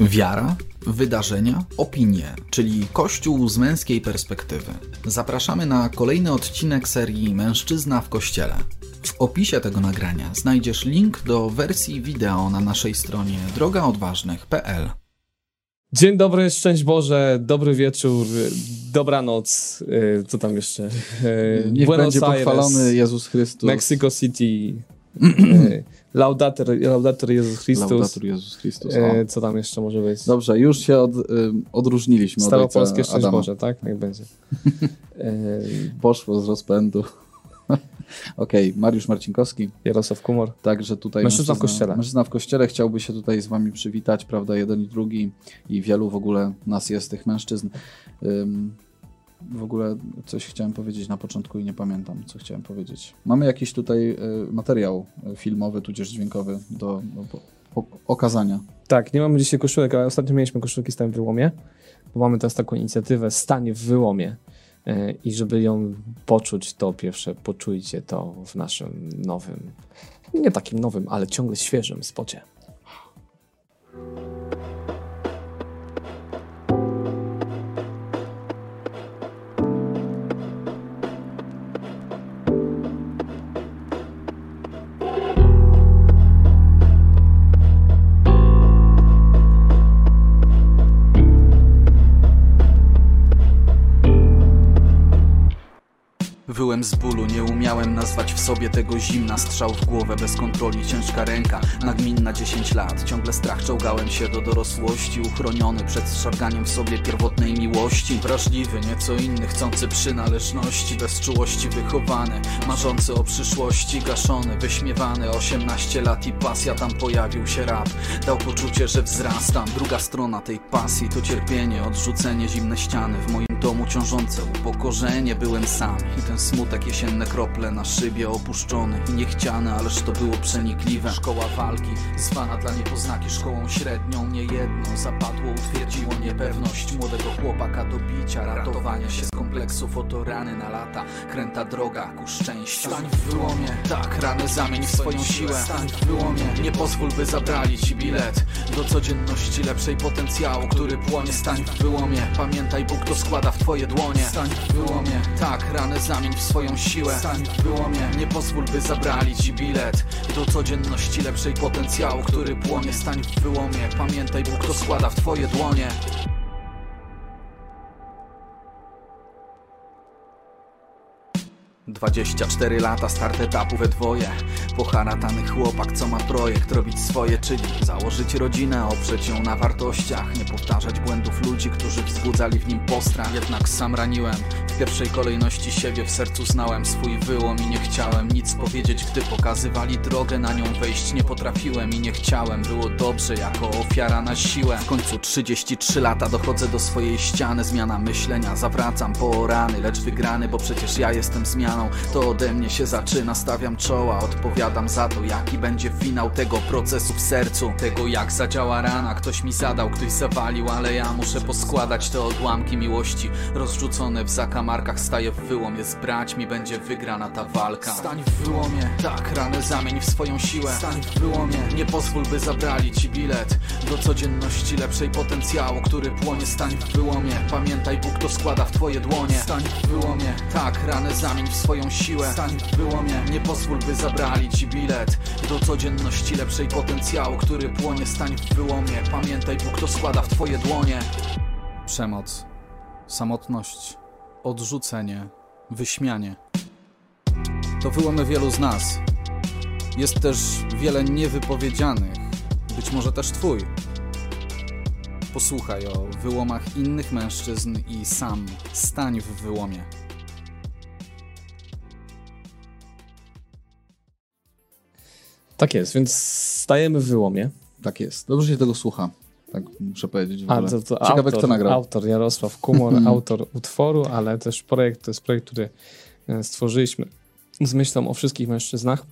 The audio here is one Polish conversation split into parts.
Wiara, wydarzenia, opinie, czyli Kościół z męskiej perspektywy. Zapraszamy na kolejny odcinek serii Mężczyzna w Kościele. W opisie tego nagrania znajdziesz link do wersji wideo na naszej stronie drogaodważnych.pl. Dzień dobry, szczęść Boże, dobry wieczór, dobranoc, y, co tam jeszcze? Y, Niech Buenos będzie Aires, pochwalony Jezus Chrystus. Mexico City, y, Laudator, Laudator Jezus Chrystus, Laudator Jezus Chrystus. Y, co tam jeszcze może być? Dobrze, już się od, ym, odróżniliśmy od Staropolskie ojca szczęść. Boże, tak? Niech będzie. Y, Poszło z rozpędu. Okej, Mariusz Marcinkowski. Jarosław Kumor. Także tutaj Mężczyzna w kościele. Mężczyzna w kościele chciałby się tutaj z wami przywitać, prawda, jeden i drugi i wielu w ogóle nas jest tych mężczyzn. W ogóle coś chciałem powiedzieć na początku i nie pamiętam, co chciałem powiedzieć. Mamy jakiś tutaj y, materiał y, filmowy, tudzież dźwiękowy do, do po, po, okazania. Tak, nie mamy dzisiaj koszulek, ale ostatnio mieliśmy koszulki Stań w wyłomie, bo mamy teraz taką inicjatywę Stań w wyłomie. Y, I żeby ją poczuć, to pierwsze poczujcie to w naszym nowym, nie takim nowym, ale ciągle świeżym spocie. who Wyłem z bólu, nie umiałem nazwać w sobie tego zimna. Strzał w głowę, bez kontroli, ciężka ręka Nagminna 10 lat, ciągle strach Czołgałem się do dorosłości Uchroniony przed szarganiem w sobie pierwotnej miłości. Wrażliwy, nieco inny, chcący przynależności Bez czułości wychowany, marzący o przyszłości Gaszony, wyśmiewany, 18 lat i pasja Tam pojawił się rap, dał poczucie, że wzrastam. Druga strona tej pasji to cierpienie Odrzucenie, zimne ściany. W moim domu ciążące upokorzenie Byłem sam i ten smutek, jesienne krople na szybie opuszczony i niechciany, ależ to było przenikliwe. Szkoła walki, zwana dla niepoznaki szkołą średnią Niejedno zapadło, utwierdziło niepewność Młodego chłopaka do bicia, ratowania się z kompleksów Oto rany na lata, kręta droga ku szczęściu. Stań w wyłomie, tak, rany zamień w swoją siłę. Stań w wyłomie, nie pozwól by zabrali ci bilet Do codzienności lepszej potencjału, który płonie. Stań w wyłomie, pamiętaj Bóg to składa w twoje dłonie. Stań w wyłomie, tak, rany zamień w swoją siłę. Stań w wyłomie, nie pozwól by zabrali ci bilet. Do codzienności lepszej potencjału, który płonie Stań w wyłomie, pamiętaj Bóg to składa w twoje dłonie 24 lata, start etapu we dwoje. Poharatany chłopak, co ma projekt Robić swoje, czyli założyć rodzinę Oprzeć ją na wartościach Nie powtarzać błędów ludzi, którzy wzbudzali w nim postrach Jednak sam raniłem. W pierwszej kolejności siebie w sercu znałem. Swój wyłom i nie chciałem nic powiedzieć Gdy pokazywali drogę, na nią wejść. Nie potrafiłem I nie chciałem, było dobrze jako ofiara na siłę. W końcu 33 lata dochodzę do swojej ściany. Zmiana myślenia, zawracam po rany Lecz wygrany, bo przecież ja jestem zmianą to ode mnie się zaczyna, stawiam czoła Odpowiadam za to, jaki będzie finał tego procesu w sercu. Tego jak zadziała rana, ktoś mi zadał, ktoś zawalił Ale ja muszę poskładać te odłamki miłości. Rozrzucone w zakamarkach, staję w wyłomie. Z braćmi będzie wygrana ta walka. Stań w wyłomie, tak, ranę zamień w swoją siłę. Stań w wyłomie, nie pozwól by zabrali ci bilet Do codzienności lepszej potencjału, który płonie. Stań w wyłomie, pamiętaj Bóg to składa w twoje dłonie. Stań w wyłomie, tak, ranę zamień w swoją siłę. Stań w wyłomie, nie pozwól by zabrali ci bilet. Do codzienności lepszej potencjału, który płonie. Stań w wyłomie, pamiętaj Bóg to składa w twoje dłonie. Przemoc, samotność, odrzucenie, wyśmianie. To wyłomy wielu z nas. Jest też wiele niewypowiedzianych, być może też twój. Posłuchaj o wyłomach innych mężczyzn i sam stań w wyłomie. Tak jest, więc stajemy w wyłomie. Tak jest. Dobrze się tego słucha. Tak muszę powiedzieć. W A, to, to Ciekawe, autor, kto nagrał. Autor Jarosław Kumor, autor utworu, ale też projekt, to jest projekt, który e, stworzyliśmy z myślą o wszystkich mężczyznach,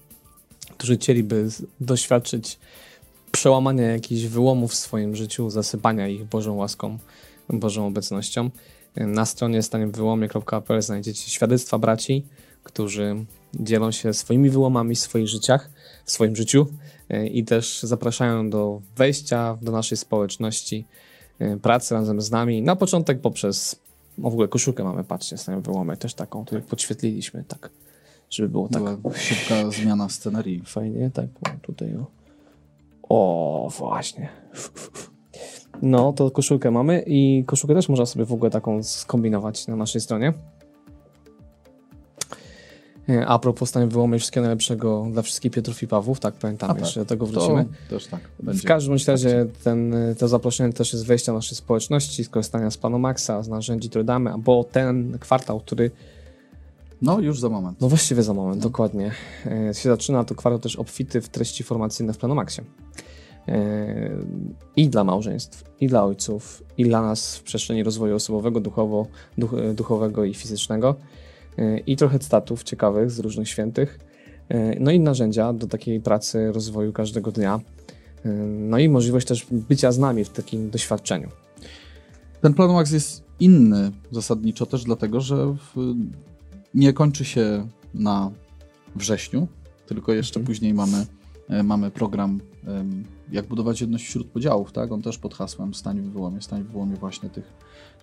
którzy chcieliby doświadczyć przełamania jakichś wyłomów w swoim życiu, zasypania ich Bożą łaską, Bożą obecnością. E, Na stronie staniemwyłomie.pl znajdziecie świadectwa braci, którzy dzielą się swoimi wyłomami w swoich życiach, w swoim życiu e, i też zapraszają do wejścia do naszej społeczności, e, pracy razem z nami. Na początek poprzez, o w ogóle koszulkę mamy, patrzcie, stają wyłomy, też taką, tutaj podświetliliśmy, tak, żeby było tak Była szybka zmiana scenerii. fajnie, tak, tutaj o. O, właśnie. No, to koszulkę mamy i koszulkę też można sobie w ogóle taką skombinować na naszej stronie. A propos stań wyłomy wszystkiego najlepszego dla wszystkich Piotrów i Pawłów, tak pamiętam, tak, jeszcze do tego wrócimy. też tak. W Będzie. każdym bądź razie ten, to zaproszenie też jest wejścia do naszej społeczności, skorzystania z planu Maxa, z narzędzi, które damy, bo ten kwartał, który No już za moment. no właściwie za moment, dokładnie. E, się zaczyna to kwartał też obfity w treści formacyjne w Planomaxie. E, I dla małżeństw, i dla ojców, i dla nas w przestrzeni rozwoju osobowego, duchowo, duch, e, duchowego i fizycznego. E, I trochę statów ciekawych z różnych świętych. E, No i narzędzia do takiej pracy, rozwoju każdego dnia. E, No i możliwość też bycia z nami w takim doświadczeniu. Ten plan Max jest inny zasadniczo też dlatego, że w, nie kończy się na wrześniu, tylko jeszcze Mhm. później mamy, e, mamy program jak budować jedność wśród podziałów, tak? On też pod hasłem stań w wyłomie, stań w wyłomie właśnie tych,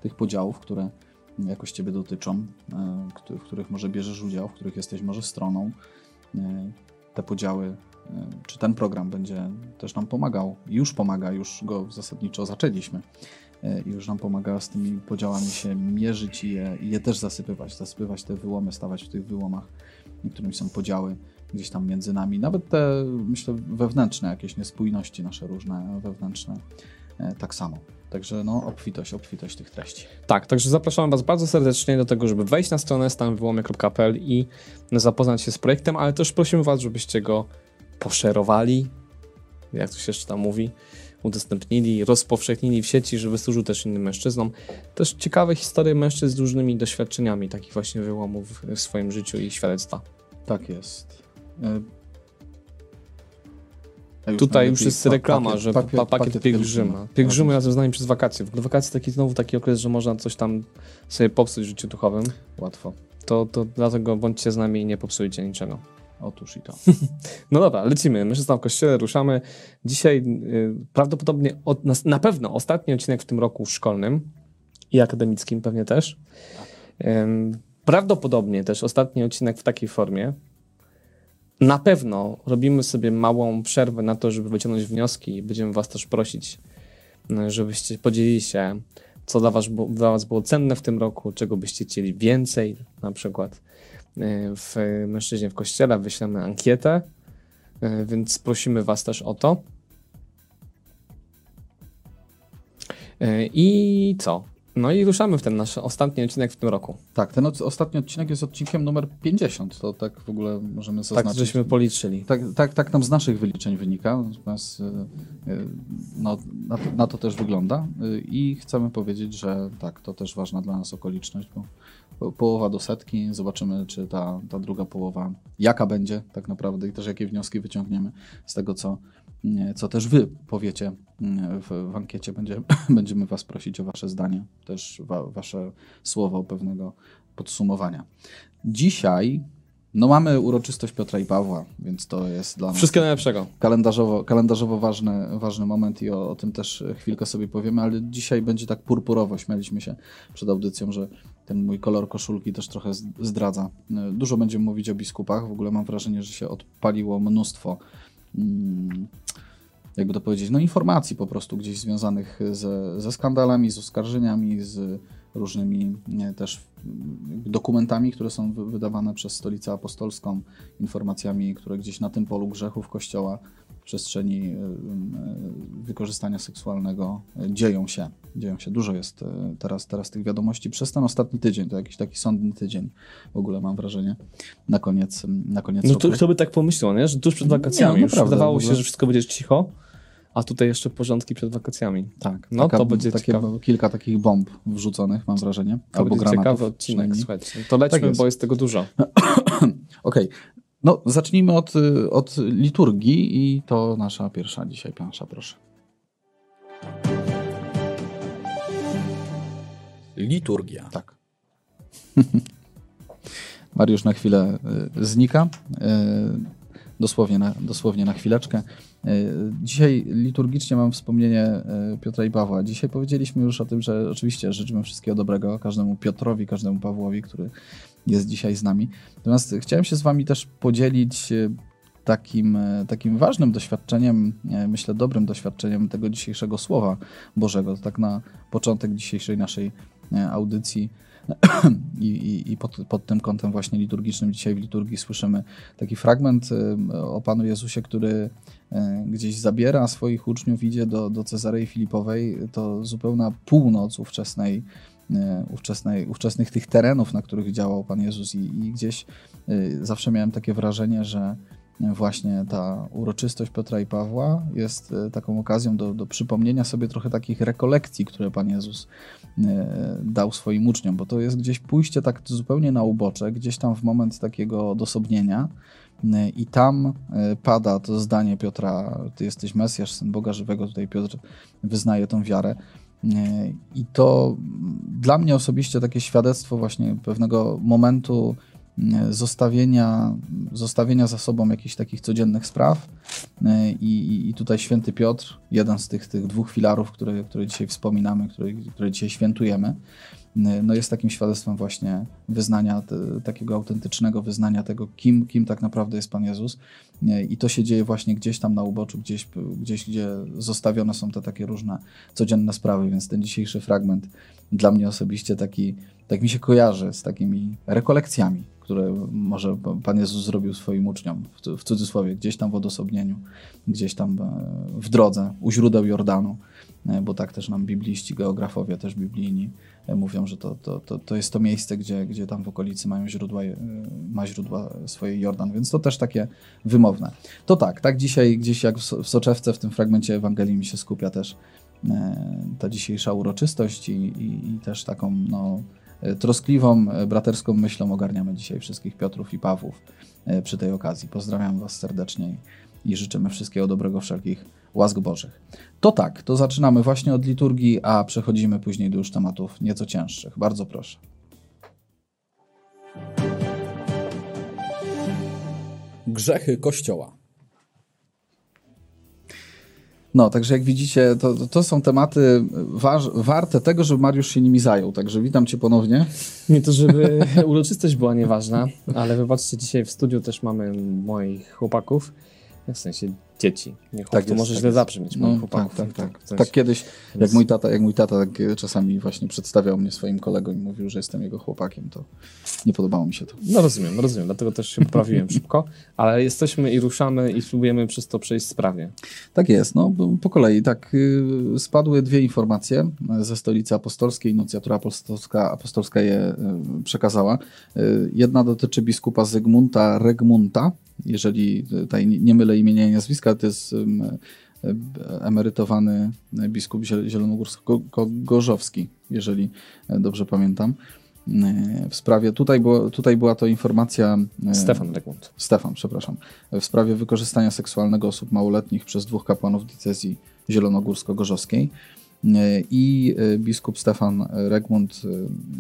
tych podziałów, które jakoś Ciebie dotyczą, e, w których może bierzesz udział, w których jesteś może stroną. E, Te podziały, e, czy ten program będzie też nam pomagał, już pomaga, już go zasadniczo zaczęliśmy i już nam pomaga z tymi podziałami się mierzyć i je, i je też zasypywać, zasypywać te wyłomy, stawać w tych wyłomach, którymi są podziały gdzieś tam między nami, nawet te, myślę, wewnętrzne jakieś niespójności nasze różne, wewnętrzne, tak samo. Także no, obfitość, obfitość tych treści. Tak, także zapraszam Was bardzo serdecznie do tego, żeby wejść na stronę stanwyłomie.pl i zapoznać się z projektem, ale też prosimy Was, żebyście go poszerowali, jak to się jeszcze tam mówi, udostępnili, rozpowszechnili w sieci, żeby służył też innym mężczyznom. Też ciekawe historie mężczyzn z różnymi doświadczeniami takich właśnie wyłomów w swoim życiu i świadectwa. Tak jest. A już Tutaj już jest reklama, pakiet- że pakiet- pa, pakiet, pakiet pielgrzyma. Pielgrzymy razem z nami przez wakacje. W wakacje taki znowu taki okres, że można coś tam sobie popsuć w życiu duchowym. Łatwo. To, to dlatego bądźcie z nami i nie popsujcie niczego. Otóż i to. No dobra, lecimy. Mężczyzna w kościele, ruszamy. Dzisiaj y, prawdopodobnie, od, na, na pewno ostatni odcinek w tym roku szkolnym i akademickim pewnie też. Ym, prawdopodobnie też ostatni odcinek w takiej formie. Na pewno robimy sobie małą przerwę na to, żeby wyciągnąć wnioski i będziemy Was też prosić, y, żebyście podzielili się, co dla was, dla was było cenne w tym roku, czego byście chcieli więcej, na przykład y, w Mężczyźnie w Kościele wyślemy ankietę, y, więc prosimy Was też o to. Y, I co? No i ruszamy w ten nasz ostatni odcinek w tym roku. Tak, ten ostatni odcinek jest odcinkiem numer 50. To tak w ogóle możemy zaznaczyć. Tak, żeśmy policzyli. Tak, tak, tak nam z naszych wyliczeń wynika. Natomiast y, y, no, na, to, na to też wygląda. Y, I chcemy powiedzieć, że tak, to też ważna dla nas okoliczność, bo po- połowa do setki. Zobaczymy, czy ta, ta druga połowa, jaka będzie tak naprawdę i też jakie wnioski wyciągniemy z tego, co, co też wy powiecie y, w, w ankiecie. Będzie, będziemy was prosić o wasze zdanie, też wa, wasze słowo pewnego podsumowania. Dzisiaj no mamy uroczystość Piotra i Pawła, więc to jest dla nas Wszystkiego najlepszego. kalendarzowo, kalendarzowo ważny, ważny moment i o, o tym też chwilkę sobie powiemy, ale dzisiaj będzie tak purpurowo. Śmialiśmy się przed audycją, że ten mój kolor koszulki też trochę zdradza. Dużo będziemy mówić o biskupach. W ogóle mam wrażenie, że się odpaliło mnóstwo mm, jakby to powiedzieć, no informacji po prostu gdzieś związanych ze, ze skandalami, z oskarżeniami, z różnymi też mm, dokumentami, które są wy- wydawane przez Stolicę Apostolską, informacjami, które gdzieś na tym polu grzechów Kościoła przestrzeni y, y, wykorzystania seksualnego y, dzieją się. Dzieją się. Dużo jest teraz, teraz tych wiadomości. Przez ten ostatni tydzień, to jakiś taki sądny tydzień w ogóle mam wrażenie, na koniec, na koniec No to kto by tak pomyślał, nie? że tuż przed Nie, wakacjami no już naprawdę, wydawało się, że wszystko będzie cicho, a tutaj jeszcze porządki przed wakacjami. Tak, No, taka- to będzie takie, ciekawe. kilka takich bomb wrzuconych, mam wrażenie. To albo będzie granatów ciekawy odcinek, słuchajcie. To lećmy, Tak bo jest tego dużo. Okej, no zacznijmy od, y, od liturgii i to nasza pierwsza dzisiaj plansza, proszę. Liturgia. Tak. Mariusz na chwilę y, znika. Y, dosłownie na, dosłownie na chwileczkę. Dzisiaj liturgicznie mam wspomnienie Piotra i Pawła. Dzisiaj powiedzieliśmy już o tym, że oczywiście życzymy wszystkiego dobrego każdemu Piotrowi, każdemu Pawłowi, który jest dzisiaj z nami. Natomiast chciałem się z Wami też podzielić takim, takim ważnym doświadczeniem, myślę dobrym doświadczeniem tego dzisiejszego Słowa Bożego. Tak na początek dzisiejszej naszej audycji I, i, i pod, pod, tym kątem właśnie liturgicznym dzisiaj w liturgii słyszymy taki fragment o Panu Jezusie, który gdzieś zabiera swoich uczniów, idzie do, do Cezarei Filipowej. To zupełna północ ówczesnej, ówczesnej, ówczesnych tych terenów, na których działał Pan Jezus. I, i gdzieś zawsze miałem takie wrażenie, że właśnie ta uroczystość Piotra i Pawła jest e, taką okazją do, do przypomnienia sobie trochę takich rekolekcji, które Pan Jezus e, dał swoim uczniom, bo to jest gdzieś pójście tak zupełnie na ubocze, gdzieś tam w moment takiego odosobnienia e, i tam pada to zdanie Piotra, Ty jesteś Mesjasz, Syn Boga Żywego, tutaj Piotr wyznaje tą wiarę. I to dla mnie osobiście takie świadectwo właśnie pewnego momentu zostawienia, zostawienia za sobą jakichś takich codziennych spraw. E, I, i tutaj święty Piotr, jeden z tych, tych dwóch filarów, które, które dzisiaj wspominamy, które, które dzisiaj świętujemy, e, no jest takim świadectwem właśnie wyznania, te, takiego autentycznego wyznania tego, kim, kim tak naprawdę jest Pan Jezus. I to się dzieje właśnie gdzieś tam na uboczu, gdzieś, gdzieś gdzie zostawione są te takie różne codzienne sprawy, więc ten dzisiejszy fragment dla mnie osobiście taki, tak mi się kojarzy z takimi rekolekcjami, które może Pan Jezus zrobił swoim uczniom, w cudzysłowie, gdzieś tam w odosobnieniu, gdzieś tam e, w drodze, u źródeł Jordanu, bo tak też nam bibliści, geografowie też biblijni e, mówią, że to, to, to, to jest to miejsce, gdzie, gdzie tam w okolicy mają źródła, ma źródła swoje Jordan, więc to też takie wymowne. To tak, tak dzisiaj gdzieś jak w soczewce w tym fragmencie Ewangelii mi się skupia też ta dzisiejsza uroczystość i, i, i też taką no, troskliwą, e, braterską myślą ogarniamy dzisiaj wszystkich Piotrów i Pawłów e, przy tej okazji. Pozdrawiam Was serdecznie i życzymy wszystkiego dobrego, wszelkich łask Bożych. To tak, to zaczynamy właśnie od liturgii, a przechodzimy później do już tematów nieco cięższych. Bardzo proszę. Grzechy Kościoła. No, także jak widzicie, to, to są tematy waż, warte tego, żeby Mariusz się nimi zajął. Także witam cię ponownie. Nie to, żeby uroczystość była nieważna, ale wybaczcie, dzisiaj w studiu też mamy moich chłopaków, w sensie dzieci. Nie tak to może tak źle zabrzmieć, moich no, chłopaków. Tak, tak, tak. tak kiedyś, jak mój tata, jak mój tata tak czasami właśnie przedstawiał mnie swoim kolegom i mówił, że jestem jego chłopakiem, to nie podobało mi się to. No rozumiem, rozumiem, dlatego też się poprawiłem szybko, ale jesteśmy i ruszamy i spróbujemy przez to przejść sprawie. Tak jest, no po kolei. Tak, y, spadły dwie informacje ze stolicy apostolskiej, nuncjatura apostolska, apostolska je y, przekazała. Y, jedna dotyczy biskupa Zygmunta Regmunta, jeżeli tutaj nie mylę imienia i nazwiska, to jest emerytowany biskup zielonogórsko-gorzowski, jeżeli dobrze pamiętam. W sprawie, tutaj, było, tutaj była to informacja. Stefan Regmund. Stefan, przepraszam. W sprawie wykorzystania seksualnego osób małoletnich przez dwóch kapłanów diecezji zielonogórsko-gorzowskiej. I e, biskup Stefan Regmund e,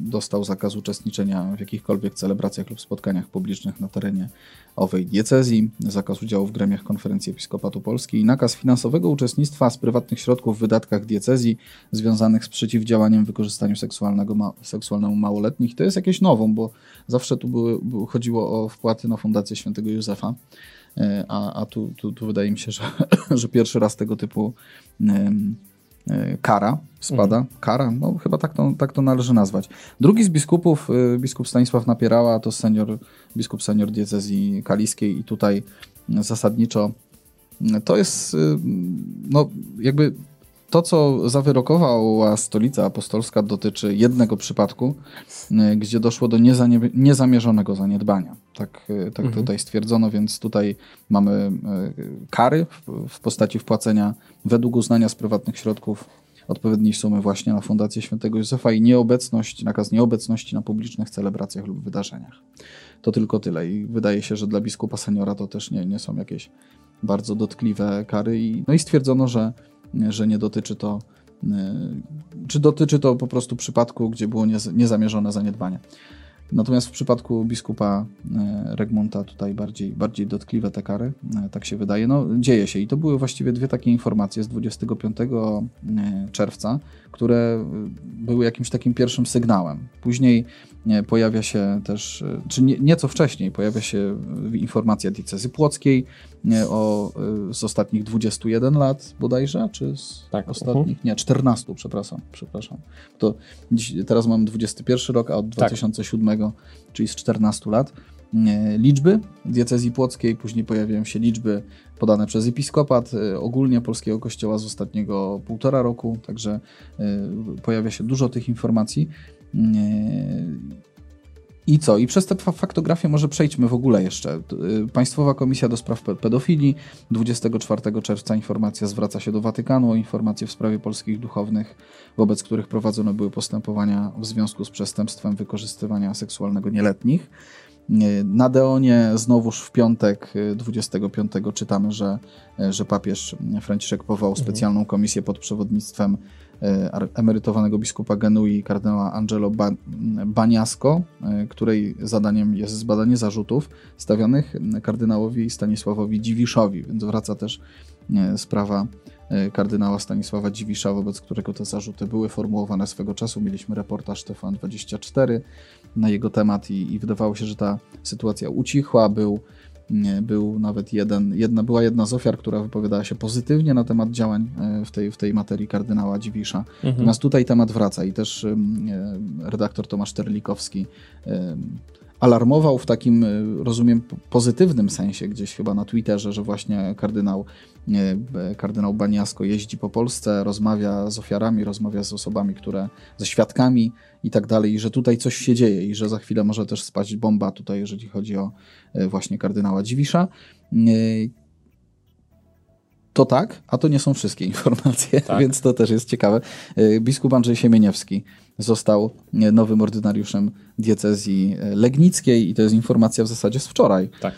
dostał zakaz uczestniczenia w jakichkolwiek celebracjach lub spotkaniach publicznych na terenie owej diecezji, zakaz udziału w gremiach konferencji Episkopatu Polski i nakaz finansowego uczestnictwa z prywatnych środków w wydatkach diecezji związanych z przeciwdziałaniem wykorzystaniu seksualnego, ma, seksualnemu małoletnich. To jest jakieś nową, bo zawsze tu były, chodziło o wpłaty na Fundację Świętego Józefa. E, a, a tu, tu, tu wydaje mi się, że, że pierwszy raz tego typu E, kara spada. Mhm. Kara, no chyba tak to, tak to należy nazwać. Drugi z biskupów, e, biskup Stanisław Napierała, to senior, biskup senior diecezji kaliskiej i tutaj zasadniczo to jest e, no jakby to, co zawyrokowała stolica apostolska, dotyczy jednego przypadku, y, gdzie doszło do niezamierzonego zaniedbania. Tak, y, tak mhm. tutaj stwierdzono, więc tutaj mamy y, kary w postaci wpłacenia według uznania z prywatnych środków odpowiedniej sumy właśnie na Fundację Świętego Józefa i nieobecność, nakaz nieobecności na publicznych celebracjach lub wydarzeniach. To tylko tyle i wydaje się, że dla biskupa seniora to też nie, nie są jakieś bardzo dotkliwe kary. I, no i stwierdzono, że że nie dotyczy to, e, czy dotyczy to po prostu przypadku, gdzie było niezamierzone zaniedbanie. Natomiast w przypadku biskupa e, Regmonta tutaj bardziej, bardziej dotkliwe te kary, e, tak się wydaje. No, dzieje się i to były właściwie dwie takie informacje z 25 e, czerwca, które były jakimś takim pierwszym sygnałem. Później pojawia się też, czy nie, nieco wcześniej, pojawia się informacja diecezy płockiej o, z ostatnich 21 lat bodajże, czy z tak, ostatnich, uh -huh. nie, 14, przepraszam, przepraszam. To dziś, teraz mam 21 rok, a od 2007, tak. czyli z 14 lat, liczby diecezji płockiej, później pojawiają się liczby podane przez episkopat e, ogólnie Polskiego Kościoła z ostatniego półtora roku, także e, pojawia się dużo tych informacji. I co? I przez tę faktografię może przejdźmy w ogóle jeszcze. Y, Państwowa Komisja do Spraw Pedofilii 24 czerwca informacja zwraca się do Watykanu o informacje w sprawie polskich duchownych, wobec których prowadzone były postępowania w związku z przestępstwem wykorzystywania seksualnego nieletnich. Y, na Deonie znowuż w piątek 25 y, czytamy, że, że papież Franciszek powołał mhm. specjalną komisję pod przewodnictwem E, emerytowanego biskupa Genui kardynała Angelo Baniasko, e, której zadaniem jest zbadanie zarzutów stawianych kardynałowi Stanisławowi Dziwiszowi, więc wraca też e, sprawa kardynała Stanisława Dziwisza, wobec którego te zarzuty były formułowane swego czasu. Mieliśmy reportaż TVN24 na jego temat i, i wydawało się, że ta sytuacja ucichła. Był był nawet jeden, jedna, była jedna z ofiar, która wypowiadała się pozytywnie na temat działań e, w tej, w tej materii kardynała Dziwisza. Mhm. Natomiast tutaj temat wraca i też e, redaktor Tomasz Terlikowski alarmował w takim, e, rozumiem, pozytywnym sensie gdzieś chyba na Twitterze, że właśnie kardynał, kardynał Baniasko jeździ po Polsce, rozmawia z ofiarami, rozmawia z osobami, które, ze świadkami i tak dalej, i że tutaj coś się dzieje i że za chwilę może też spaść bomba tutaj, jeżeli chodzi o e, właśnie kardynała Dziwisza. To tak, a to nie są wszystkie informacje, tak. więc to też jest ciekawe. Biskup Andrzej Siemieniewski został nowym ordynariuszem diecezji legnickiej i to jest informacja w zasadzie z wczoraj. Tak.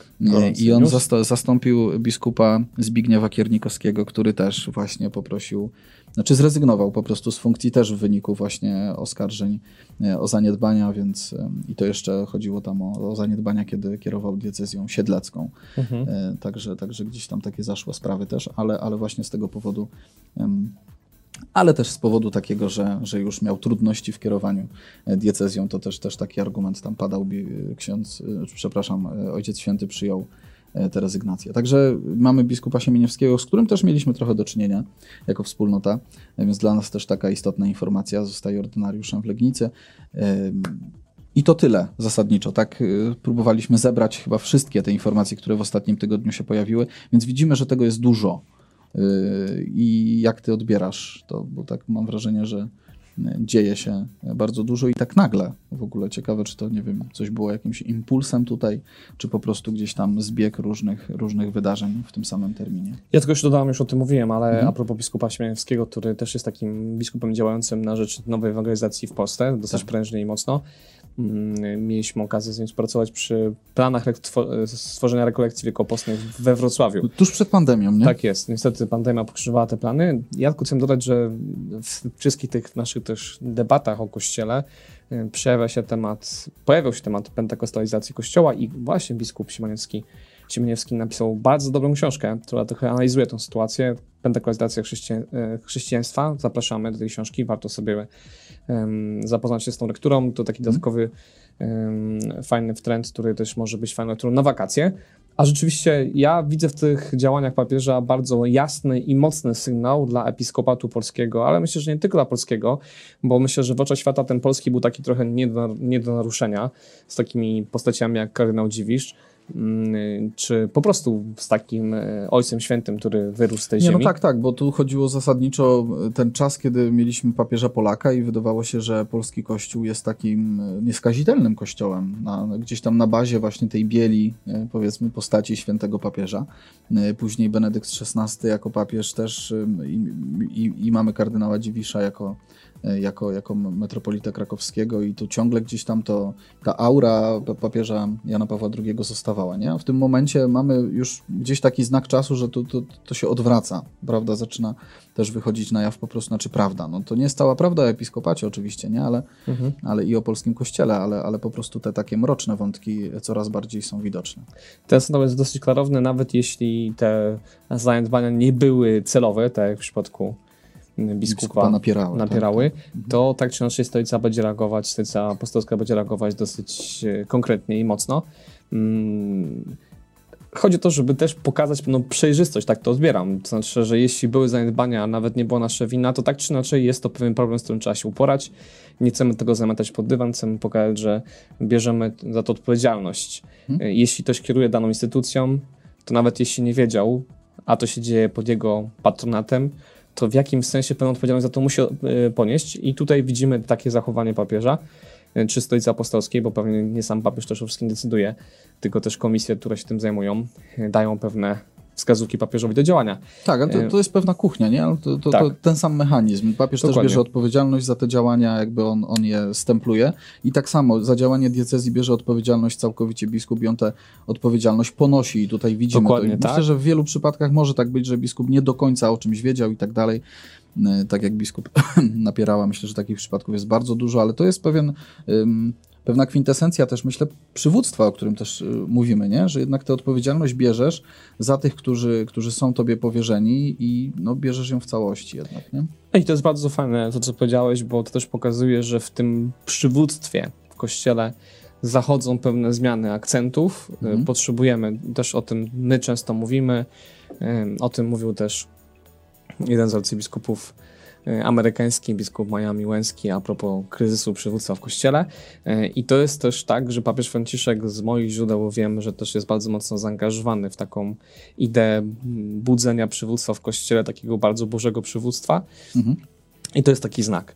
I on zastąpił biskupa Zbigniewa Kiernikowskiego, który też właśnie poprosił znaczy zrezygnował po prostu z funkcji też w wyniku właśnie oskarżeń e, o zaniedbania, więc i to jeszcze chodziło tam o, o zaniedbania, kiedy kierował diecezją siedlecką. Mhm. E, także, także gdzieś tam takie zaszłe sprawy też, ale, ale właśnie z tego powodu ale też z powodu takiego, że, że już miał trudności w kierowaniu e, diecezją, to też, też taki argument tam padał. Ksiądz, przepraszam, Ojciec Święty przyjął E, te rezygnacje. Także mamy biskupa Siemieniewskiego, z którym też mieliśmy trochę do czynienia jako wspólnota, e, więc dla nas też taka istotna informacja, zostaje ordynariuszem w Legnicy. E, I to tyle zasadniczo, tak? Próbowaliśmy zebrać chyba wszystkie te informacje, które w ostatnim tygodniu się pojawiły, więc widzimy, że tego jest dużo. I jak ty odbierasz to? Bo tak mam wrażenie, że dzieje się bardzo dużo i tak nagle. W ogóle ciekawe, czy to, nie wiem, coś było jakimś impulsem tutaj, czy po prostu gdzieś tam zbieg różnych, różnych wydarzeń w tym samym terminie. Ja tylko jeszcze dodałem, już o tym mówiłem, ale mhm. a propos biskupa Śmiejewskiego, który też jest takim biskupem działającym na rzecz nowej ewangelizacji w Polsce, dosyć tak. prężnie i mocno. Mm, mieliśmy okazję z nim współpracować przy planach stworzenia rekolekcji wiekopostnej we Wrocławiu. Tuż przed pandemią, nie? Tak jest. Niestety pandemia pokrzyżowała te plany. Ja tylko chcę dodać, że w wszystkich tych naszych też debatach o Kościele y, przejawia się temat, pojawiał się temat pentekostalizacji Kościoła i właśnie biskup Siemaniewski Siemieniewski napisał bardzo dobrą książkę, która trochę analizuje tę sytuację, chrześcijan, y, chrześcijaństwa. Zapraszamy do tej książki, warto sobie zapoznać się z tą lekturą. To taki mhm. dodatkowy fajny trend, który też może być fajną lekturą na wakacje. A rzeczywiście ja widzę w tych działaniach papieża bardzo jasny i mocny sygnał dla episkopatu polskiego, ale myślę, że nie tylko dla polskiego, bo myślę, że w oczach świata ten polski był taki trochę nie do, nie do naruszenia z takimi postaciami jak kardynał Dziwisz czy po prostu z takim e, Ojcem Świętym, który wyrósł z tej Nie, ziemi? No tak, tak, bo tu chodziło zasadniczo e, ten czas, kiedy mieliśmy papieża Polaka i wydawało się, że polski kościół jest takim e, nieskazitelnym kościołem, na, gdzieś tam na bazie właśnie tej bieli, powiedzmy, postaci świętego papieża. Później Benedykt XVI jako papież też i, i, i mamy kardynała Dziwisza jako jako, jako metropolita krakowskiego i tu ciągle gdzieś tam to, ta aura papieża Jana Pawła II zostawała stawała, nie? W tym momencie mamy już gdzieś taki znak czasu, że to, to, to się odwraca, prawda? Zaczyna też wychodzić na jaw po prostu, znaczy prawda. No to nie jest cała prawda o episkopacie oczywiście, nie? Ale, mhm. ale i o polskim kościele, ale, ale po prostu te takie mroczne wątki coraz bardziej są widoczne. Ten stan jest dosyć klarowny, nawet jeśli te zaniedbania nie były celowe, tak jak w przypadku biskupa, biskupa napierały, napierały tak, tak. to tak czy inaczej stolica będzie reagować, stolica apostolska będzie reagować dosyć e, konkretnie i mocno. Mm, chodzi o to, żeby też pokazać pewną przejrzystość, tak to odbieram. To znaczy, że jeśli były zaniedbania, a nawet nie była nasza wina, to tak czy inaczej jest to pewien problem, z którym trzeba się uporać. Nie chcemy tego zamiatać pod dywan, chcemy pokazać, że bierzemy za to odpowiedzialność. Hmm. Jeśli ktoś kieruje daną instytucją, to nawet jeśli nie wiedział, a to się dzieje pod jego patronatem, to w jakim sensie pewną odpowiedzialność za to musi e, ponieść. I tutaj widzimy takie zachowanie papieża e, czy stolicy apostolskiej, bo pewnie nie sam papież też o wszystkim decyduje, tylko też komisje, które się tym zajmują, e, dają pewne wskazówki papieżowi do działania. Tak, ale to, to jest pewna kuchnia, nie? To, to, tak. to ten sam mechanizm. Papież Dokładnie. też bierze odpowiedzialność za te działania, jakby on, on je stempluje i tak samo za działanie diecezji bierze odpowiedzialność całkowicie biskup i on tę odpowiedzialność ponosi i tutaj widzimy Dokładnie, to. I tak. Myślę, że w wielu przypadkach może tak być, że biskup nie do końca o czymś wiedział i tak dalej, e, tak jak biskup napierała. Myślę, że takich przypadków jest bardzo dużo, ale to jest pewien pewna kwintesencja też, myślę, przywództwa, o którym też y, mówimy, nie? że jednak tę odpowiedzialność bierzesz za tych, którzy, którzy są tobie powierzeni i no, bierzesz ją w całości jednak. Nie? I to jest bardzo fajne to, co powiedziałeś, bo to też pokazuje, że w tym przywództwie w Kościele zachodzą pewne zmiany akcentów. Y, mhm. Potrzebujemy, też o tym my często mówimy, o tym mówił też jeden z arcybiskupów amerykański biskup Miami Łęski a propos kryzysu przywództwa w kościele. E, I to jest też tak, że papież Franciszek z moich źródeł wiem, że też jest bardzo mocno zaangażowany w taką ideę budzenia przywództwa w kościele, takiego bardzo bożego przywództwa. Mhm. I to jest taki znak.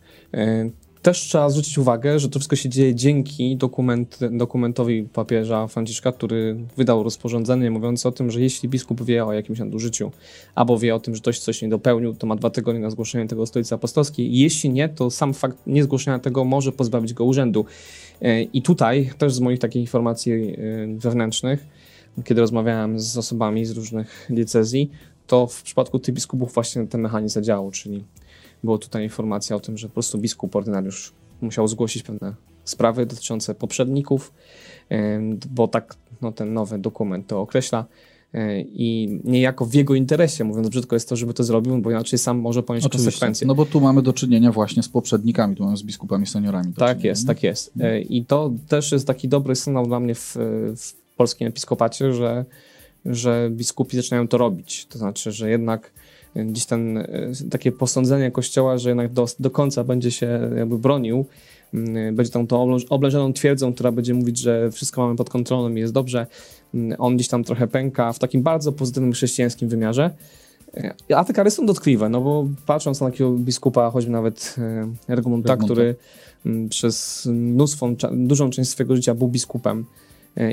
Też trzeba zwrócić uwagę, że to wszystko się dzieje dzięki dokument, dokumentowi papieża Franciszka, który wydał rozporządzenie mówiące o tym, że jeśli biskup wie o jakimś nadużyciu, albo wie o tym, że ktoś coś nie dopełnił, to ma dwa tygodnie na zgłoszenie tego stolicy apostolskiej. Jeśli nie, to sam fakt niezgłoszenia tego może pozbawić go urzędu. E, I tutaj też z moich takich informacji e, wewnętrznych, kiedy rozmawiałem z osobami z różnych diecezji, to w przypadku tych biskupów właśnie ten mechanizm zadziałał, czyli było tutaj informacja o tym, że po prostu biskup ordynariusz musiał zgłosić pewne sprawy dotyczące poprzedników, bo tak no, ten nowy dokument to określa. E, I niejako w jego interesie, mówiąc brzydko, jest to, żeby to zrobił, bo inaczej sam może ponieść Oczywiście. konsekwencje. No bo tu mamy do czynienia właśnie z poprzednikami, tu mamy z biskupami seniorami. Tak czynienia, jest, nie? tak jest. E, I to też jest taki dobry sygnał dla mnie w, w polskim episkopacie, że, że biskupi zaczynają to robić. To znaczy, że jednak gdzieś ten, e, takie posądzenie Kościoła, że jednak do, do końca będzie się jakby bronił, mm, będzie tam tą oblężoną twierdzą, która będzie mówić, że wszystko mamy pod kontrolą i jest dobrze. Mm, on gdzieś tam trochę pęka w takim bardzo pozytywnym chrześcijańskim wymiarze. E, a te kary są dotkliwe, no bo patrząc na takiego biskupa, choćby nawet e, Regumenta, który mm, przez mnóstwo, dużą część swojego życia był biskupem,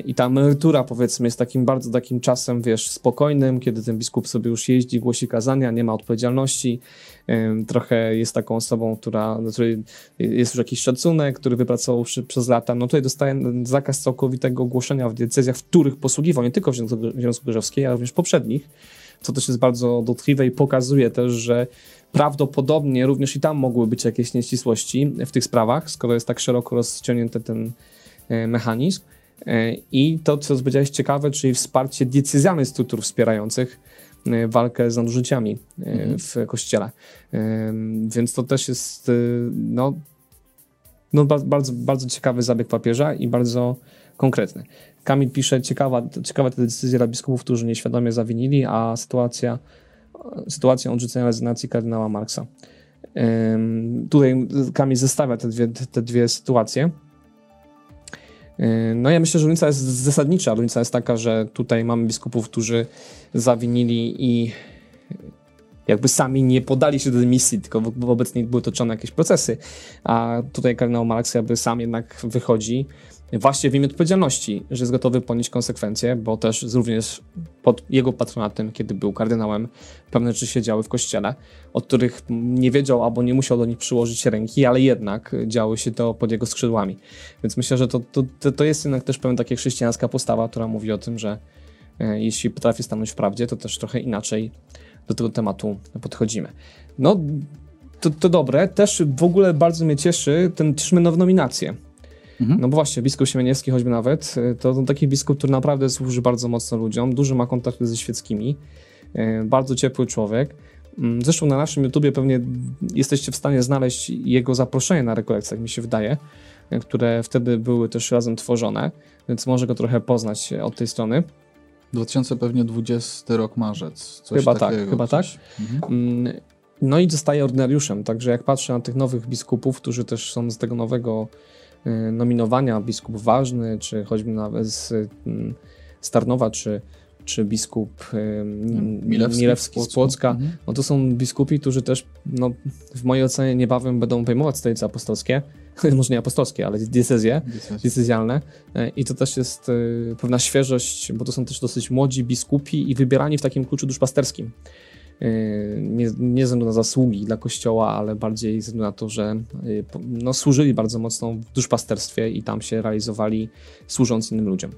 I ta emerytura, powiedzmy, jest takim bardzo takim czasem, wiesz, spokojnym, kiedy ten biskup sobie już jeździ, głosi kazania, nie ma odpowiedzialności. E, trochę jest taką osobą, która, do której jest już jakiś szacunek, który wypracował przez lata. No tutaj dostaje zakaz całkowitego głoszenia w diecezjach, w których posługiwał, nie tylko w Związku Gorzowskiej, ale również poprzednich, co też jest bardzo dotkliwe i pokazuje też, że prawdopodobnie również i tam mogły być jakieś nieścisłości w tych sprawach, skoro jest tak szeroko rozciągnięty ten e, mechanizm. E, I to, co powiedziałeś ciekawe, czyli wsparcie diecezjalnych struktur wspierających e, walkę z nadużyciami e, mhm. w kościele. Więc to też jest no, no bardzo, bardzo ciekawy zabieg papieża i bardzo konkretny. Kamil pisze, ciekawa, ciekawa te decyzje dla biskupów, którzy nieświadomie zawinili, a sytuacja, sytuacja odrzucenia rezygnacji kardynała Marksa. Tutaj Kamil zestawia te dwie, te dwie sytuacje. Yy, no ja myślę, że różnica jest zasadnicza. Różnica jest taka, że tutaj mamy biskupów, którzy zawinili i jakby sami nie podali się do dymisji, tylko wobec nich były toczone jakieś procesy, a tutaj kardynał Marks jakby sam jednak wychodzi właśnie w imię odpowiedzialności, że jest gotowy ponieść konsekwencje, bo też również pod jego patronatem, kiedy był kardynałem, pewne rzeczy się działy w kościele, od których nie wiedział albo nie musiał do nich przyłożyć ręki, ale jednak działy się to pod jego skrzydłami. Więc myślę, że to, to, to jest jednak też pewna taka chrześcijańska postawa, która mówi o tym, że e, jeśli potrafi stanąć w prawdzie, to też trochę inaczej do tego tematu podchodzimy. No, to, to dobre. Też w ogóle bardzo mnie cieszy ten cieszymy nowe nominacje. Mhm. No bo właśnie, biskup Siemieniewski choćby nawet, y, to, to taki biskup, który naprawdę służy bardzo mocno ludziom, duży ma kontakty ze świeckimi, y, bardzo ciepły człowiek. Mm, zresztą na naszym YouTubie pewnie jesteście w stanie znaleźć jego zaproszenie na rekolekcje, jak mi się wydaje, y, które wtedy były też razem tworzone, więc może go trochę poznać od tej strony. 2020 rok marzec. Coś chyba tak, takiego, tak, chyba coś. tak. Mhm. No i zostaje ordynariuszem, także jak patrzę na tych nowych biskupów, którzy też są z tego nowego nominowania biskup Ważny, czy choćby nawet z Starnowa, czy, czy biskup y, Milewski, Milewski z Płocka, mhm. no to są biskupi, którzy też no, w mojej ocenie niebawem będą pojmować stolice apostolskie, może nie apostolskie, ale diecezje, diecezjalne. Y, i to też jest pewna świeżość, bo to są też dosyć młodzi biskupi i wybierani w takim kluczu duszpasterskim. Yy, nie, nie ze względu na zasługi dla Kościoła, ale bardziej ze względu na to, że yy, no, służyli bardzo mocno w duszpasterstwie i tam się realizowali służąc innym ludziom.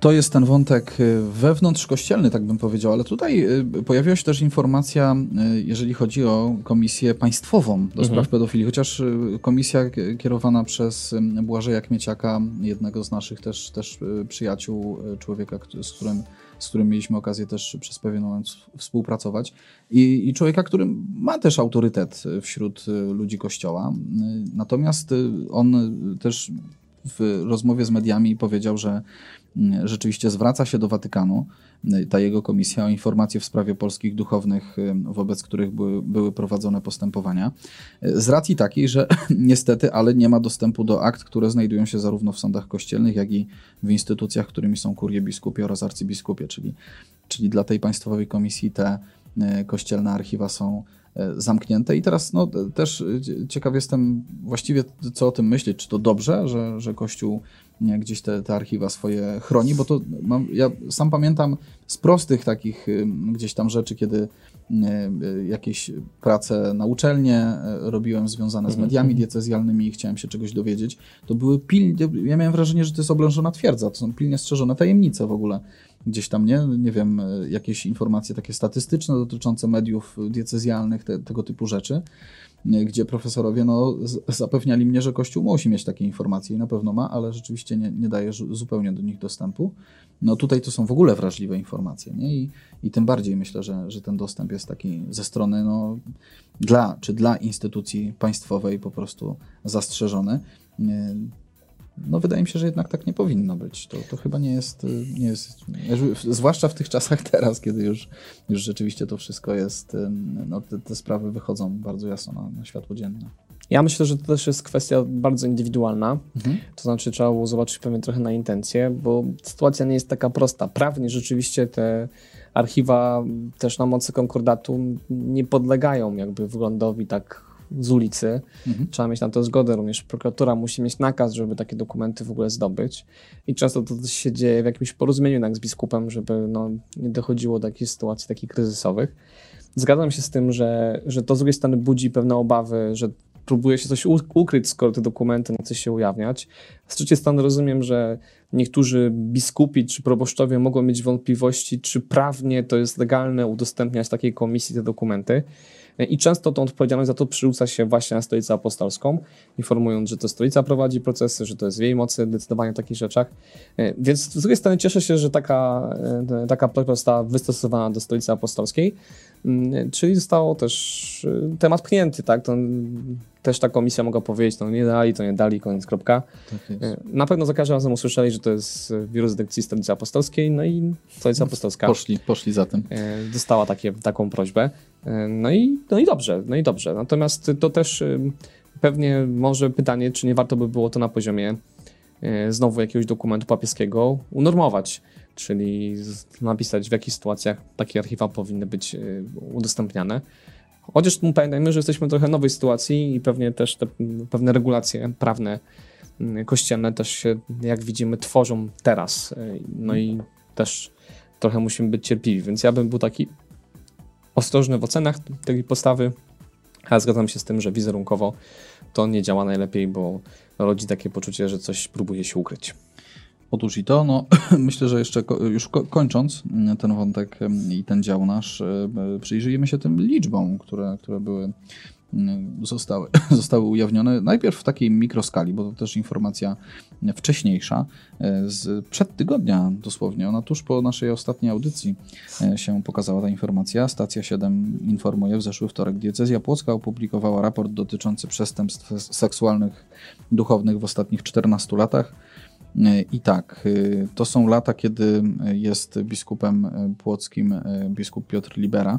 To jest ten wątek y, wewnątrzkościelny, tak bym powiedział, ale tutaj y, pojawiła się też informacja, y, jeżeli chodzi o komisję państwową do spraw mhm. pedofilii, chociaż komisja kierowana przez Błażeja Kmieciaka, jednego z naszych też, też przyjaciół, człowieka, z którym z którym mieliśmy okazję też przez pewien moment współpracować. I, i człowieka, który ma też autorytet wśród y, ludzi Kościoła. Natomiast y, on też w rozmowie z mediami powiedział, że rzeczywiście zwraca się do Watykanu, ta jego komisja, o informacje w sprawie polskich duchownych, wobec których były, były prowadzone postępowania. Z racji takiej, że niestety, ale nie ma dostępu do akt, które znajdują się zarówno w sądach kościelnych, jak i w instytucjach, którymi są kurie biskupie oraz arcybiskupie, czyli, czyli dla tej państwowej komisji te e, kościelne archiwa są zamknięte. I teraz no, też ciekaw jestem właściwie, co o tym myśleć. Czy to dobrze, że, że Kościół gdzieś te, te archiwa swoje chroni, bo to mam, ja sam pamiętam z prostych takich gdzieś tam rzeczy, kiedy jakieś prace na uczelnie robiłem związane z mhm, mediami diecezjalnymi i chciałem się czegoś dowiedzieć, to były pilnie, ja miałem wrażenie, że to jest oblężona twierdza, to są pilnie strzeżone tajemnice w ogóle. Gdzieś tam, nie, nie wiem, jakieś informacje takie statystyczne dotyczące mediów diecezjalnych, te, tego typu rzeczy gdzie profesorowie no, zapewniali mnie, że Kościół musi mieć takie informacje i na pewno ma, ale rzeczywiście nie, nie daje zupełnie do nich dostępu. No tutaj to są w ogóle wrażliwe informacje nie? I, i tym bardziej myślę, że, że ten dostęp jest taki ze strony no, dla, czy dla instytucji państwowej po prostu zastrzeżony. No wydaje mi się, że jednak tak nie powinno być. To, to chyba nie jest, nie jest, zwłaszcza w tych czasach teraz, kiedy już, już rzeczywiście to wszystko jest, no te, te sprawy wychodzą bardzo jasno na, na światło dzienne. Ja myślę, że to też jest kwestia bardzo indywidualna. Mhm. To znaczy, trzeba było zobaczyć pewnie trochę na intencje, bo sytuacja nie jest taka prosta. Prawnie rzeczywiście te archiwa też na mocy konkordatu nie podlegają jakby wglądowi tak z ulicy. Mhm. Trzeba mieć na to zgodę, również prokuratura musi mieć nakaz, żeby takie dokumenty w ogóle zdobyć. I często to się dzieje w jakimś porozumieniu jednak z biskupem, żeby no, nie dochodziło do takich sytuacji takich kryzysowych. Zgadzam się z tym, że, że to z drugiej strony budzi pewne obawy, że próbuje się coś ukryć, skoro te dokumenty nie chce się ujawniać. Z trzeciej strony rozumiem, że niektórzy biskupi czy proboszczowie mogą mieć wątpliwości, czy prawnie to jest legalne udostępniać takiej komisji te dokumenty. I często tą odpowiedzialność za to przerzuca się właśnie na stolicę apostolską, informując, że to stolica prowadzi procesy, że to jest w jej mocy decydowanie o takich rzeczach. E, więc z drugiej strony cieszę się, że taka, e, taka prośba została wystosowana do stolicy apostolskiej, mm, czyli zostało też e, temat pchnięty, tak? To też ta komisja mogła powiedzieć, no nie dali, to nie dali, koniec, kropka. Tak Na pewno za każdym razem usłyszeli, że to jest w jurysdykcji Stolicy Apostolskiej, no i Stolica Apostolska poszli, poszli za tym. Dostała takie, taką prośbę. No i, no i dobrze, no i dobrze. Natomiast to też pewnie może pytanie, czy nie warto by było to na poziomie znowu jakiegoś dokumentu papieskiego unormować, czyli napisać w jakich sytuacjach takie archiwa powinny być udostępniane. Chociaż pamiętajmy, że jesteśmy w trochę nowej sytuacji i pewnie też te pewne regulacje prawne mm, kościelne też się, jak widzimy, tworzą teraz. No i też trochę musimy być cierpliwi, więc ja bym był taki ostrożny w ocenach tej postawy, ale zgadzam się z tym, że wizerunkowo to nie działa najlepiej, bo rodzi takie poczucie, że coś próbuje się ukryć. Otóż i to, no myślę, że jeszcze już kończąc mm, ten wątek i ten dział nasz, e, przyjrzyjmy się tym liczbom, które, które były mm, zostały, zostały ujawnione najpierw w takiej mikroskali, bo to też informacja wcześniejsza, e, z przed tygodnia dosłownie. Ona tuż po naszej ostatniej audycji e, się pokazała ta informacja. Stacja 7 informuje, w zeszły wtorek diecezja płocka opublikowała raport dotyczący przestępstw seksualnych duchownych w ostatnich 14 latach. I tak, to są lata, kiedy jest biskupem płockim biskup Piotr Libera.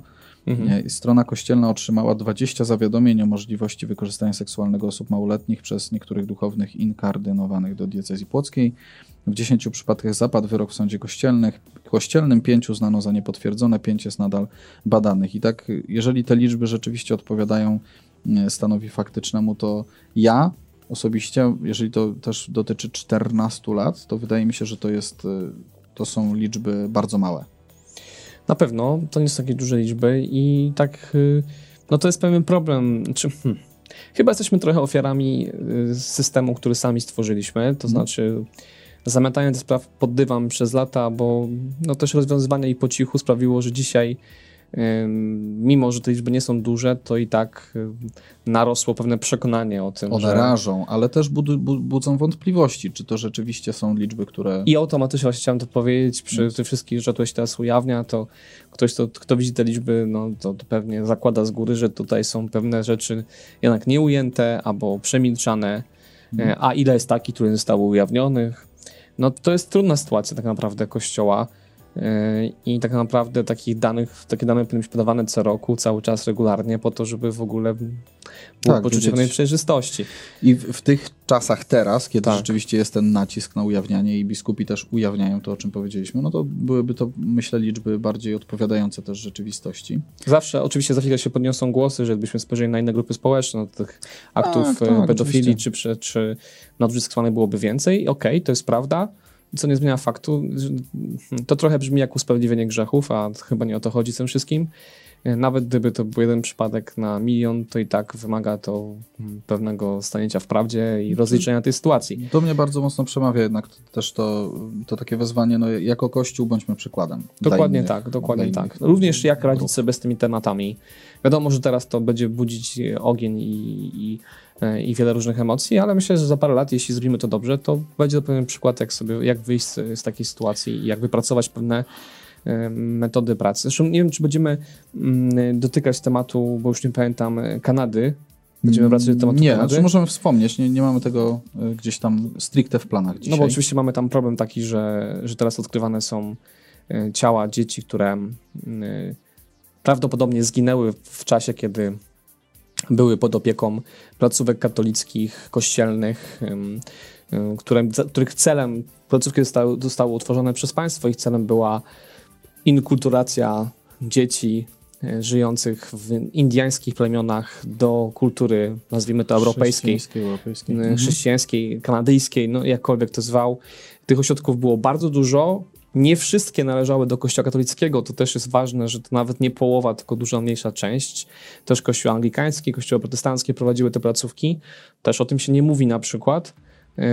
Mhm. Strona kościelna otrzymała 20 zawiadomień o możliwości wykorzystania seksualnego osób małoletnich przez niektórych duchownych inkardynowanych do diecezji płockiej. W 10 przypadkach zapadł wyrok w sądzie kościelnych, kościelnym, 5 uznano za niepotwierdzone, 5 jest nadal badanych. I tak, jeżeli te liczby rzeczywiście odpowiadają stanowi faktycznemu, to ja osobiście, jeżeli to też dotyczy 14 lat, to wydaje mi się, że to jest, to są liczby bardzo małe. Na pewno to nie są takie duże liczby i tak, y, no to jest pewien problem. Czy, hmm, chyba jesteśmy trochę ofiarami y, systemu, który sami stworzyliśmy, to mhm. znaczy zamiatając spraw pod dywan przez lata, bo no też rozwiązywanie ich po cichu sprawiło, że dzisiaj mimo że te liczby nie są duże, to i tak narosło pewne przekonanie o tym. One że... rażą, ale też bud budzą wątpliwości, czy to rzeczywiście są liczby, które. I automatycznie właśnie chciałem to powiedzieć, przy no. tych wszystkich, że to się teraz ujawnia, to ktoś, to, kto widzi te liczby, no to, to pewnie zakłada z góry, że tutaj są pewne rzeczy jednak nieujęte albo przemilczane. Hmm. A ile jest takich, które zostały ujawnionych? No to jest trudna sytuacja tak naprawdę Kościoła i tak naprawdę takich danych, takie dane powinny być podawane co roku, cały czas regularnie, po to, żeby w ogóle było tak, poczucie pewnej przejrzystości. I w, w, tych czasach teraz, kiedy tak. rzeczywiście jest ten nacisk na ujawnianie i biskupi też ujawniają to, o czym powiedzieliśmy, no to byłyby to, myślę, liczby bardziej odpowiadające też rzeczywistości. Zawsze, oczywiście za chwilę się podniosą głosy, że gdybyśmy spojrzeli na inne grupy społeczne, no, tych aktów tak, tak, pedofilii czy, czy, czy nadużyć byłoby więcej. Okej, okay, to jest prawda, co nie zmienia faktu, to trochę brzmi jak usprawiedliwienie grzechów, a chyba nie o to chodzi z tym wszystkim. Nawet gdyby to był jeden przypadek na milion, to i tak wymaga to pewnego stanięcia w prawdzie i rozliczenia tej sytuacji. Do mnie bardzo mocno przemawia jednak też to, to takie wezwanie, no jako Kościół bądźmy przykładem. Dokładnie innych, tak, dokładnie tak. Również jak radzić sobie z tymi tematami. Wiadomo, że teraz to będzie budzić ogień i, i E, i wiele różnych emocji, ale myślę, że za parę lat, jeśli zrobimy to dobrze, to będzie to pewien przykład, jak sobie, jak wyjść z, z takiej sytuacji i jak wypracować pewne e, metody pracy. Zresztą nie wiem, czy będziemy mm, dotykać tematu, bo już nie pamiętam, e, Kanady. Będziemy wracać do tematu nie, Kanady. Znaczy możemy wspomnieć, nie, nie mamy tego gdzieś tam stricte w planach dzisiaj. No bo oczywiście mamy tam problem taki, że, że teraz odkrywane są ciała dzieci, które prawdopodobnie zginęły w czasie, kiedy były pod opieką placówek katolickich, kościelnych, które, których celem, placówki zostały, zostały utworzone przez państwo, ich celem była inkulturacja dzieci e, żyjących w indiańskich plemionach do kultury, nazwijmy to europejskiej, chrześcijańskiej, europejskiej. E, mhm. chrześcijańskiej kanadyjskiej, no jakkolwiek to zwał. Tych ośrodków było bardzo dużo nie wszystkie należały do Kościoła katolickiego, to też jest ważne, że to nawet nie połowa, tylko dużo mniejsza część. Też Kościół anglikański, Kościoły protestanckie prowadziły te placówki. Też o tym się nie mówi na przykład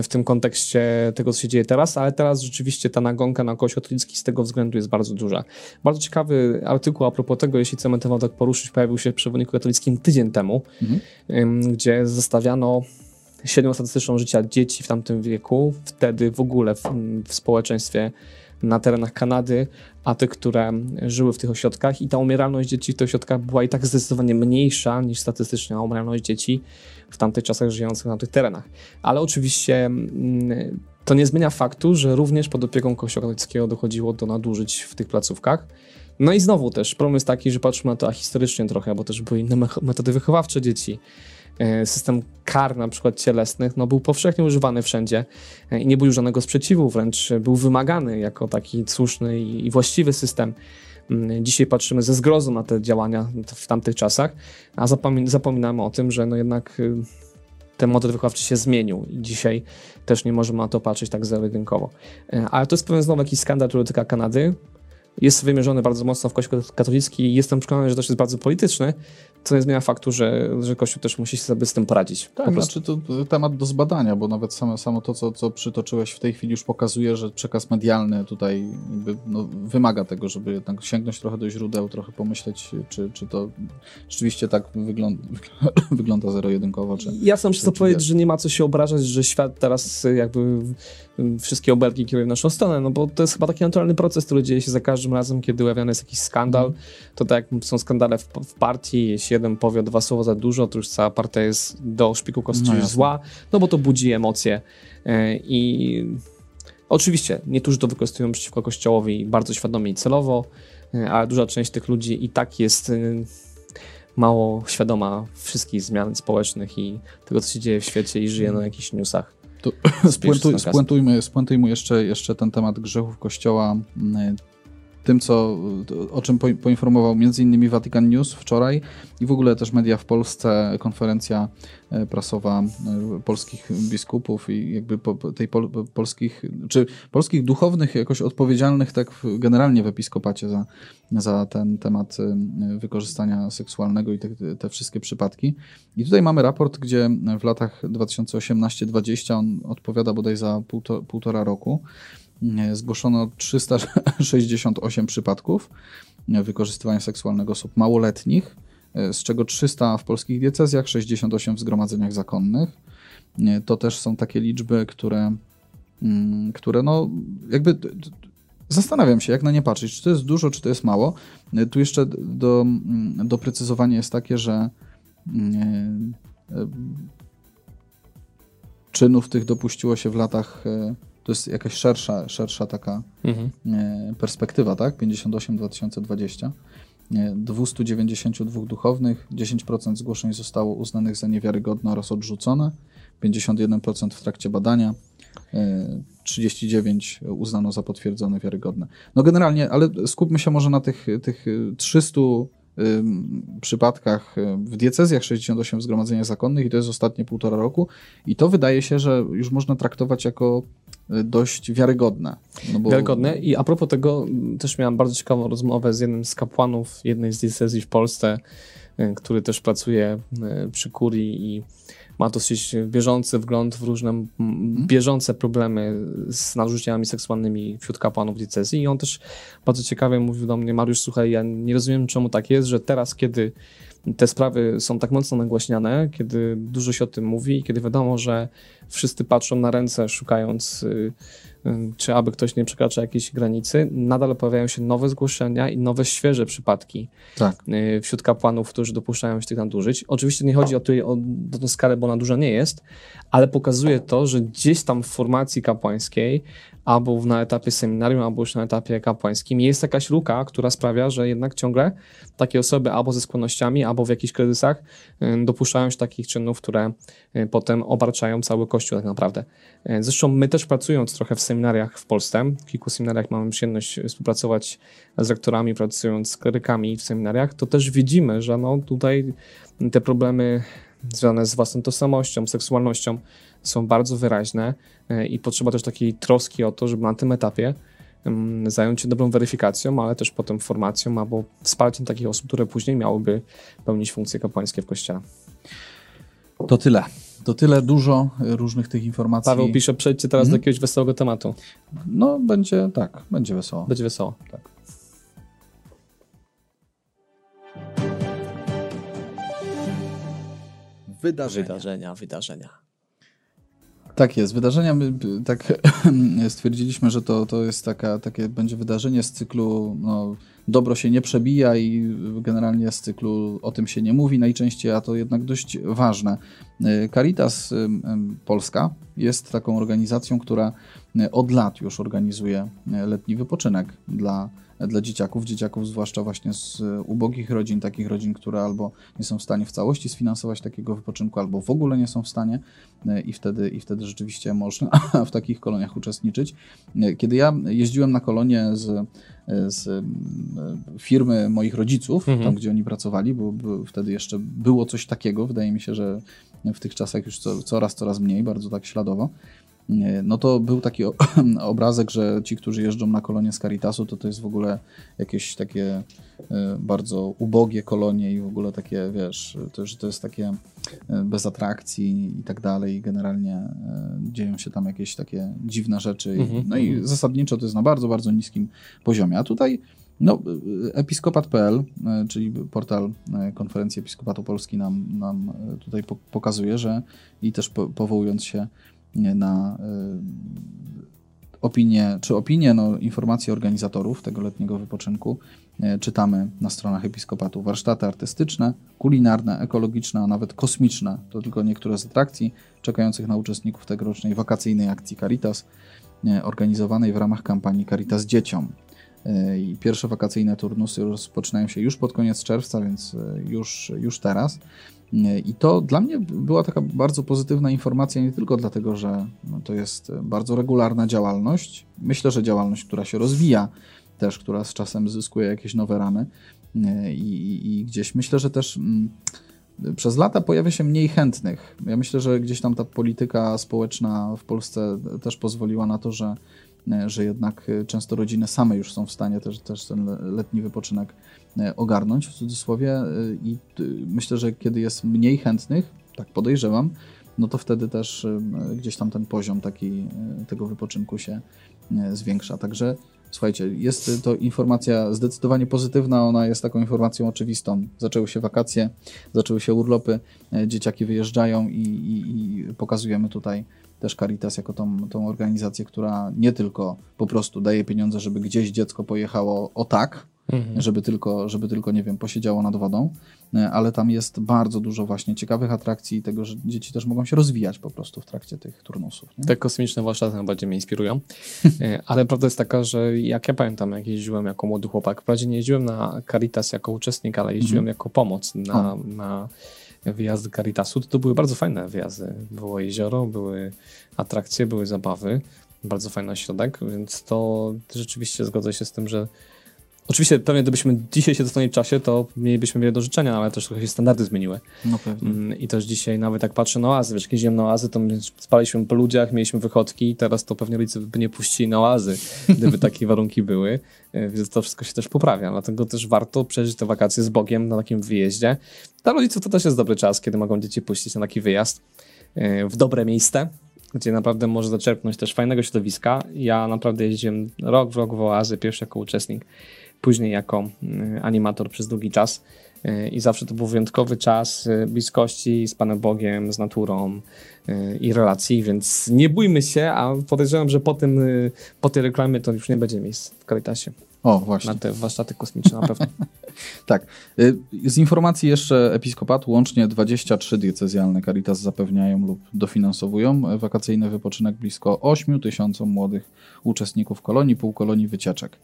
w tym kontekście tego, co się dzieje teraz, ale teraz rzeczywiście ta nagonka na katolicki z tego względu jest bardzo duża. Bardzo ciekawy artykuł a propos tego, jeśli chcemy ten wątek poruszyć, pojawił się w Przewodniku Katolickim tydzień temu, mhm. gdzie zestawiano średnią statystyczną życia dzieci w tamtym wieku, wtedy w ogóle w, w społeczeństwie na terenach Kanady, a te, które żyły w tych ośrodkach i ta umieralność dzieci w tych ośrodkach była i tak zdecydowanie mniejsza niż statystyczna umieralność dzieci w tamtych czasach żyjących na tych terenach. Ale oczywiście mm, to nie zmienia faktu, że również pod opieką Kościoła dochodziło do nadużyć w tych placówkach. No i znowu też problem jest taki, że patrzymy na to historycznie trochę, bo też były inne metody wychowawcze dzieci. E, system kar na przykład cielesnych no, był powszechnie używany wszędzie e, i nie był żadnego sprzeciwu, wręcz był wymagany jako taki słuszny i właściwy system. Mm, dzisiaj patrzymy ze zgrozą na te działania w tamtych czasach, a zapominamy o tym, że no jednak y, ten model wychowawczy się zmienił i dzisiaj też nie możemy na to patrzeć tak zero-jedynkowo. E, ale to jest pewien znowu jakiś skandal, który dotyka Kanady, jest wymierzony bardzo mocno w Kościół katolicki i jestem przekonany, że też jest bardzo polityczny, co nie zmienia faktu, że, że Kościół też musi sobie z tym poradzić. Tak, znaczy to temat do zbadania, bo nawet samo, samo to, co, co przytoczyłeś w tej chwili już pokazuje, że przekaz medialny tutaj no, wymaga tego, żeby jednak sięgnąć trochę do źródeł, trochę pomyśleć, czy, czy to rzeczywiście tak wygląda, wygląda zero-jedynkowo. Czy, ja sam chcę powiedzieć, że nie ma co się obrażać, że świat teraz jakby wszystkie obelgi kieruje w naszą stronę, no bo to jest chyba taki naturalny proces, który dzieje się za każdym razem, kiedy ujawniany jest jakiś skandal. To tak jak są skandale w, w partii, jeśli jeden powie dwa słowa za dużo, to już cała partia jest do szpiku kości no zła, no bo to budzi emocje. E, i oczywiście niektórzy to wykorzystują przeciwko kościołowi bardzo świadomie i celowo, e, ale duża część tych ludzi i tak jest e, mało świadoma wszystkich zmian społecznych i tego, co się dzieje w świecie i żyje na jakichś newsach. To spuentuj, spuentujmy, spuentujmy jeszcze, jeszcze ten temat grzechów Kościoła tym, co, o czym poinformował m.in. Vatican News wczoraj i w ogóle też media w Polsce, konferencja e, prasowa e, polskich biskupów i jakby tej pol, polskich, czy polskich duchownych jakoś odpowiedzialnych tak generalnie w episkopacie za, za ten temat e, wykorzystania seksualnego i te, te wszystkie przypadki. I tutaj mamy raport, gdzie w latach 2018-2020 on odpowiada bodaj za półtora roku zgłoszono 368 przypadków wykorzystywania seksualnego osób małoletnich, z czego 300 w polskich diecezjach, 68 w zgromadzeniach zakonnych. To też są takie liczby, które, mm, które no jakby zastanawiam się, jak na nie patrzeć, czy to jest dużo, czy to jest mało. Tu jeszcze do, mm, doprecyzowanie jest takie, że mm, e, czynów tych dopuściło się w latach e, to jest jakaś szersza, szersza taka mhm. E, perspektywa, tak? 58-2020. 292 duchownych, 10% zgłoszeń zostało uznanych za niewiarygodne oraz odrzucone, 51% w trakcie badania, 39 e, uznano za potwierdzone wiarygodne. No generalnie, ale skupmy się może na tych, tych 300 przypadkach y, w diecezjach, 68 w zgromadzeniach zakonnych i to jest ostatnie półtora roku i to wydaje się, że już można traktować jako y, dość wiarygodne. No bo... Wiarygodne i a propos tego też miałem bardzo ciekawą rozmowę z jednym z kapłanów jednej z diecezji w Polsce, y, który też pracuje przy kurii i ma dosyć bieżący wgląd w różne mhm. bieżące problemy z nadużyciami seksualnymi wśród kapłanów diecezji i on też bardzo ciekawie mówił do mnie, Mariusz, słuchaj, ja nie rozumiem czemu tak jest, że teraz, kiedy te sprawy są tak mocno nagłaśniane, kiedy dużo się o tym mówi, kiedy wiadomo, że wszyscy patrzą na ręce, szukając, y, czy aby ktoś nie przekracza jakiejś granicy, nadal pojawiają się nowe zgłoszenia i nowe, świeże przypadki tak. Y, wśród kapłanów, którzy dopuszczają się tych nadużyć. Oczywiście nie chodzi o, tutaj, o, o tę skalę, bo ona duża nie jest, ale pokazuje to, że gdzieś tam w formacji kapłańskiej albo na etapie seminarium, albo już na etapie kapłańskim. Jest jakaś luka, która sprawia, że jednak ciągle takie osoby albo ze skłonnościami, albo w jakichś kryzysach dopuszczają się takich czynów, które potem obarczają cały Kościół tak naprawdę. Zresztą my też pracując trochę w seminariach w Polsce, w kilku seminariach mamy przyjemność współpracować z rektorami, pracując z klerykami w seminariach, to też widzimy, że no tutaj te problemy związane z własną tożsamością, seksualnością są bardzo wyraźne e, i potrzeba też takiej troski o to, żeby na tym etapie zająć się dobrą weryfikacją, ale też potem formacją albo wsparciem takich osób, które później miałyby pełnić funkcje kapłańskie w kościele. To tyle. To tyle dużo różnych tych informacji. Paweł pisze, przejdźcie teraz do jakiegoś wesołego tematu. No, będzie tak, będzie wesoło. Będzie wesoło. Tak. Wydarzenia. Wydarzenia, wydarzenia. Tak jest. Wydarzenia, my tak stwierdziliśmy, że to, to jest taka, takie będzie wydarzenie z cyklu no, dobro się nie przebija i generalnie z cyklu o tym się nie mówi najczęściej, a to jednak dość ważne. Caritas Polska jest taką organizacją, która od lat już organizuje letni wypoczynek dla dla dzieciaków, dzieciaków zwłaszcza właśnie z ubogich rodzin, takich rodzin, które albo nie są w stanie w całości sfinansować takiego wypoczynku, albo w ogóle nie są w stanie i wtedy, i wtedy rzeczywiście można w takich koloniach uczestniczyć. Kiedy ja jeździłem na kolonie z z firmy moich rodziców, mhm. tam gdzie oni pracowali, bo, bo, wtedy jeszcze było coś takiego. Wydaje mi się, że w tych czasach już co, coraz, coraz mniej, bardzo tak śladowo no to był taki obrazek, że ci, którzy jeżdżą na kolonie z Caritasu, to to jest w ogóle jakieś takie e, bardzo ubogie kolonie i w ogóle takie, wiesz, to, że to jest takie e, bez atrakcji i tak dalej. Generalnie e, dzieją się tam jakieś takie dziwne rzeczy. Mhm, no i mhm. zasadniczo to jest na bardzo, bardzo niskim poziomie. A tutaj no, episkopat.pl, czyli portal konferencji Episkopatu Polski nam, nam tutaj pokazuje, że i też powołując się na y, opinie, czy opinie, no, informacje organizatorów tego letniego wypoczynku y, czytamy na stronach Episkopatu. Warsztaty artystyczne, kulinarne, ekologiczne, a nawet kosmiczne to tylko niektóre z atrakcji czekających na uczestników tegorocznej wakacyjnej akcji Caritas, y, organizowanej w ramach kampanii Caritas Dzieciom. I pierwsze wakacyjne turnusy rozpoczynają się już pod koniec czerwca, więc już, już teraz. I to dla mnie była taka bardzo pozytywna informacja, nie tylko dlatego, że no, to jest bardzo regularna działalność. Myślę, że działalność, która się rozwija, też, która z czasem zyskuje jakieś nowe ramy. I, i, i gdzieś myślę, że też mm, przez lata pojawia się mniej chętnych. Ja myślę, że gdzieś tam ta polityka społeczna w Polsce też pozwoliła na to, że E, że jednak e, często rodziny same już są w stanie też, też ten letni wypoczynek e, ogarnąć w cudzysłowie i myślę, że kiedy jest mniej chętnych, tak podejrzewam, no to wtedy też gdzieś tam ten poziom taki tego wypoczynku się zwiększa. Także słuchajcie, jest to informacja zdecydowanie pozytywna, ona jest taką informacją oczywistą. Zaczęły się wakacje, zaczęły się urlopy, dzieciaki wyjeżdżają i, i, i pokazujemy tutaj też Caritas jako tą, tą organizację, która nie tylko po prostu daje pieniądze, żeby gdzieś dziecko pojechało o tak, mhm. żeby, tylko, żeby tylko, nie wiem, posiedziało nad wodą, e, ale tam jest bardzo dużo właśnie ciekawych atrakcji i tego, że dzieci też mogą się rozwijać po prostu w trakcie tych turnusów. Nie? Te kosmiczne warsztaty najbardziej mnie inspirują, e, ale prawda jest taka, że jak ja pamiętam, jak jeździłem jako młody chłopak, wprawdzie nie jeździłem na Caritas jako uczestnik, ale jeździłem mhm. jako pomoc na, na wyjazdy Caritasu, to, to były bardzo fajne wyjazdy. Było jezioro, były atrakcje, były zabawy, bardzo fajny ośrodek, więc to rzeczywiście zgodzę się z tym, że Oczywiście pewnie gdybyśmy dzisiaj się dostali w czasie, to mielibyśmy wiele do życzenia, ale też trochę się standardy zmieniły. No pewnie. Mm, I też dzisiaj nawet jak patrzę na oazy, wiesz, jeździłem na oazy, to spaliśmy po ludziach, mieliśmy wychodki, teraz to pewnie rodzice by nie puścili na oazy, gdyby takie warunki były, e, więc to wszystko się też poprawia, dlatego też warto przeżyć te wakacje z Bogiem na takim wyjeździe. Dla rodziców to też jest dobry czas, kiedy mogą dzieci puścić na taki wyjazd e, w dobre miejsce, gdzie naprawdę może zaczerpnąć też fajnego środowiska. Ja naprawdę jeździłem rok w rok w oazy, pierwszy jako uczestnik później jako y, animator przez długi czas. Y, I zawsze to był wyjątkowy czas y, bliskości z Panem Bogiem, z naturą i relacji, więc nie bójmy się, a podejrzewam, że po, tym, po tej reklamie to już nie będzie miejsc w Caritasie. O, właśnie. Na te warsztaty kosmiczne na pewno. tak. Z informacji jeszcze Episkopatu łącznie 23 diecezjalne Caritas zapewniają lub dofinansowują wakacyjny wypoczynek blisko 8 tysiącom młodych uczestników kolonii, półkolonii wycieczek.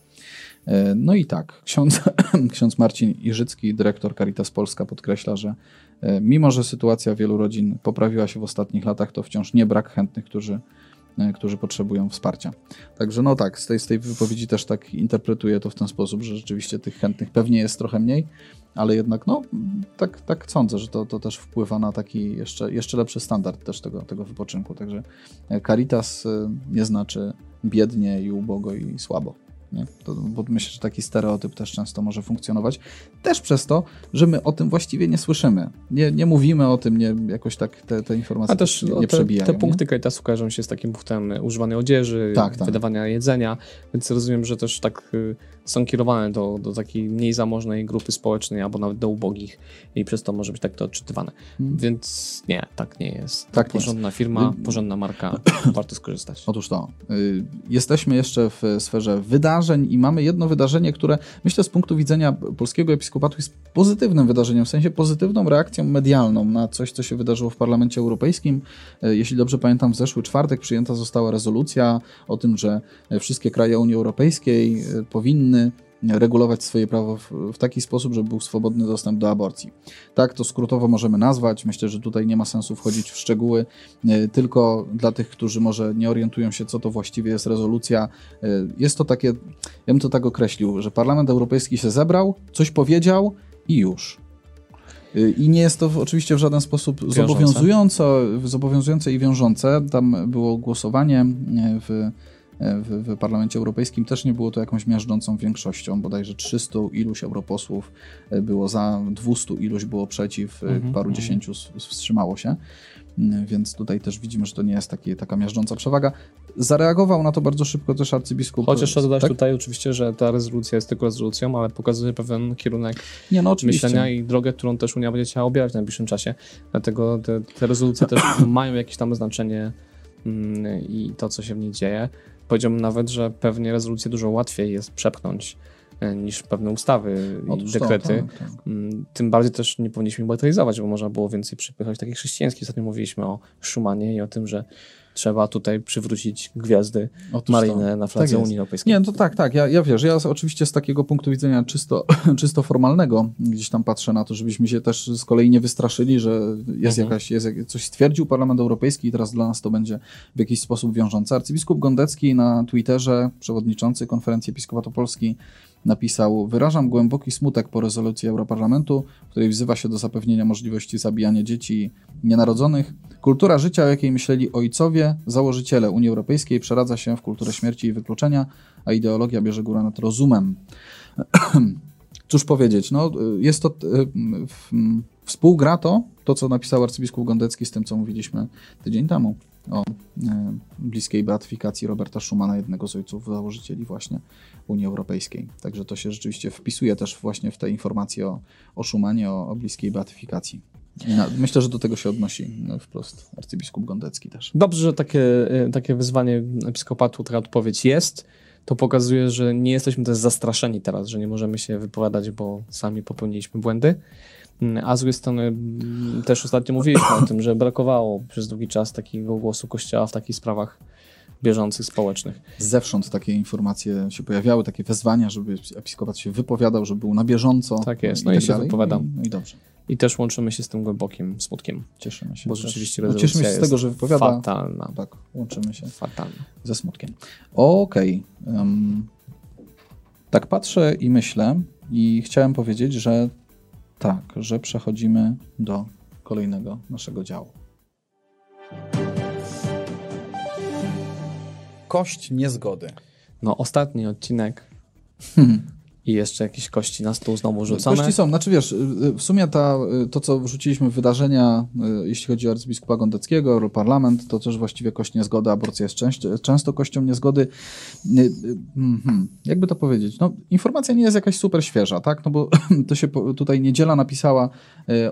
E, no i tak, ksiądz, ksiądz Marcin Iżycki, dyrektor Caritas Polska podkreśla, że e, mimo, że sytuacja wielu rodzin poprawiła się w ostatnich latach, to wciąż nie brak chętnych, którzy, którzy potrzebują wsparcia. Także no tak, z tej, z tej wypowiedzi też tak interpretuję to w ten sposób, że rzeczywiście tych chętnych pewnie jest trochę mniej, ale jednak no tak, tak sądzę, że to, to też wpływa na taki jeszcze, jeszcze lepszy standard też tego, tego wypoczynku. Także Caritas nie znaczy biednie i ubogo i słabo. Nie? To, bo myślę, że taki stereotyp też często może funkcjonować. Też przez to, że my o tym właściwie nie słyszymy. Nie, nie mówimy o tym, nie, jakoś tak te, te informacje A też nie, nie te, przebijają. Te punkty Caritasu kojarzą się z takim punktem używanej odzieży, tak, tak. wydawania jedzenia, więc rozumiem, że też tak y, są kierowane do, do takiej mniej zamożnej grupy społecznej albo nawet do ubogich i przez to może być tak to odczytywane. Hmm. Więc nie, tak nie jest. Tak porządna jest. firma, porządna marka, warto skorzystać. Otóż to. Y jesteśmy jeszcze w sferze wydarzeń i mamy jedno wydarzenie, które myślę z punktu widzenia polskiego episkopatu jest pozytywnym wydarzeniem, w sensie pozytywną reakcją medialną na coś, co się wydarzyło w Parlamencie Europejskim. Y jeśli dobrze pamiętam, w zeszły czwartek przyjęta została rezolucja o tym, że wszystkie kraje Unii Europejskiej y, powinny powinny regulować swoje prawo w, taki sposób, żeby był swobodny dostęp do aborcji. Tak to skrótowo możemy nazwać. Myślę, że tutaj nie ma sensu wchodzić w szczegóły, e, tylko dla tych, którzy może nie orientują się, co to właściwie jest rezolucja. E, jest to takie, ja bym to tak określił, że Parlament Europejski się zebrał, coś powiedział i już. E, I nie jest to oczywiście w żaden sposób zobowiązujące, zobowiązujące i wiążące. Tam było głosowanie w w, w, Parlamencie Europejskim też nie było to jakąś miażdżącą większością, bodajże 300 iluś europosłów e, było za, 200 iluś było przeciw, mm -hmm, paru dziesięciu wstrzymało się. Mm, więc tutaj też widzimy, że to nie jest taki, taka miażdżąca przewaga. Zareagował na to bardzo szybko też arcybiskup. Chociaż trzeba dodać tak? tutaj oczywiście, że ta rezolucja jest tylko rezolucją, ale pokazuje pewien kierunek nie, no, myślenia i drogę, którą też Unia będzie chciała obierać w najbliższym czasie. Dlatego te, te rezolucje też mają jakieś tam znaczenie mm, i to, co się w niej dzieje. Powiedziałbym nawet, że pewnie rezolucję dużo łatwiej jest przepchnąć e, niż pewne ustawy i dekrety. tak, tak. Mm, tym bardziej też nie powinniśmy bagatelizować, bo można było więcej przypychać takich chrześcijańskich. Ostatnio mówiliśmy o Szumanie i o tym, że trzeba tutaj przywrócić gwiazdy Otóż maryjne na fladze tak Unii Europejskiej. Nie, no to tak, tak, ja, ja wiesz, ja oczywiście z takiego punktu widzenia czysto, czysto formalnego gdzieś tam patrzę na to, żebyśmy się też z kolei nie wystraszyli, że jest mhm. jakaś, jest, coś stwierdził Parlament Europejski i teraz dla nas to będzie w jakiś sposób wiążące. Arcybiskup Gondecki na Twitterze, przewodniczący Konferencji Episkopatu Polski, napisał: Wyrażam głęboki smutek po rezolucji Europarlamentu, w której wzywa się do zapewnienia możliwości zabijania dzieci nienarodzonych. Kultura życia, o jakiej myśleli ojcowie, założyciele Unii Europejskiej, przeradza się w kulturę śmierci i wykluczenia, a ideologia bierze górę nad rozumem. Cóż powiedzieć? No, jest to. Y, współgra to, to co napisał arcybiskup Gondecki z tym, co mówiliśmy tydzień temu o e, bliskiej beatyfikacji Roberta Schumana, jednego z ojców założycieli właśnie Unii Europejskiej. Także to się rzeczywiście wpisuje też właśnie w te informacje o, o Schumanie, o, o bliskiej beatyfikacji. Myślę, że do tego się odnosi no, wprost arcybiskup Gondecki też. Dobrze, że takie, e, takie wyzwanie episkopatu, taka odpowiedź jest. To pokazuje, że nie jesteśmy też zastraszeni teraz, że nie możemy się wypowiadać, bo sami popełniliśmy błędy. A z drugiej strony mm, też ostatnio mówiliśmy o tym, że brakowało przez długi czas takiego głosu Kościoła w takich sprawach bieżących, społecznych. Zewsząd takie informacje się pojawiały, takie wezwania, żeby episkopat się wypowiadał, żeby był na bieżąco. Tak jest, no i, tak się wypowiadam. No i, dobrze. I też łączymy się z tym głębokim smutkiem. Cieszymy się. Bo też. rzeczywiście no, Cieszymy się z tego, że wypowiada. Fatalna. Tak, łączymy się. Fatalna. Ze smutkiem. Okej. Okay. Um, tak patrzę i myślę i chciałem powiedzieć, że tak, że przechodzimy do kolejnego naszego działu. Kość niezgody. No, ostatni odcinek hmm i jeszcze jakieś kości na stół znowu rzucone. Kości są, znaczy wiesz, y, y, w sumie ta, y, to, co wrzuciliśmy w wydarzenia, jeśli chodzi o arcybiskupa Gondeckiego, Europarlament, to też właściwie kość niezgody, aborcja jest często, często kością niezgody. Mhm. Jakby to powiedzieć? No, informacja nie jest jakaś super świeża, tak? No bo to się tutaj niedziela napisała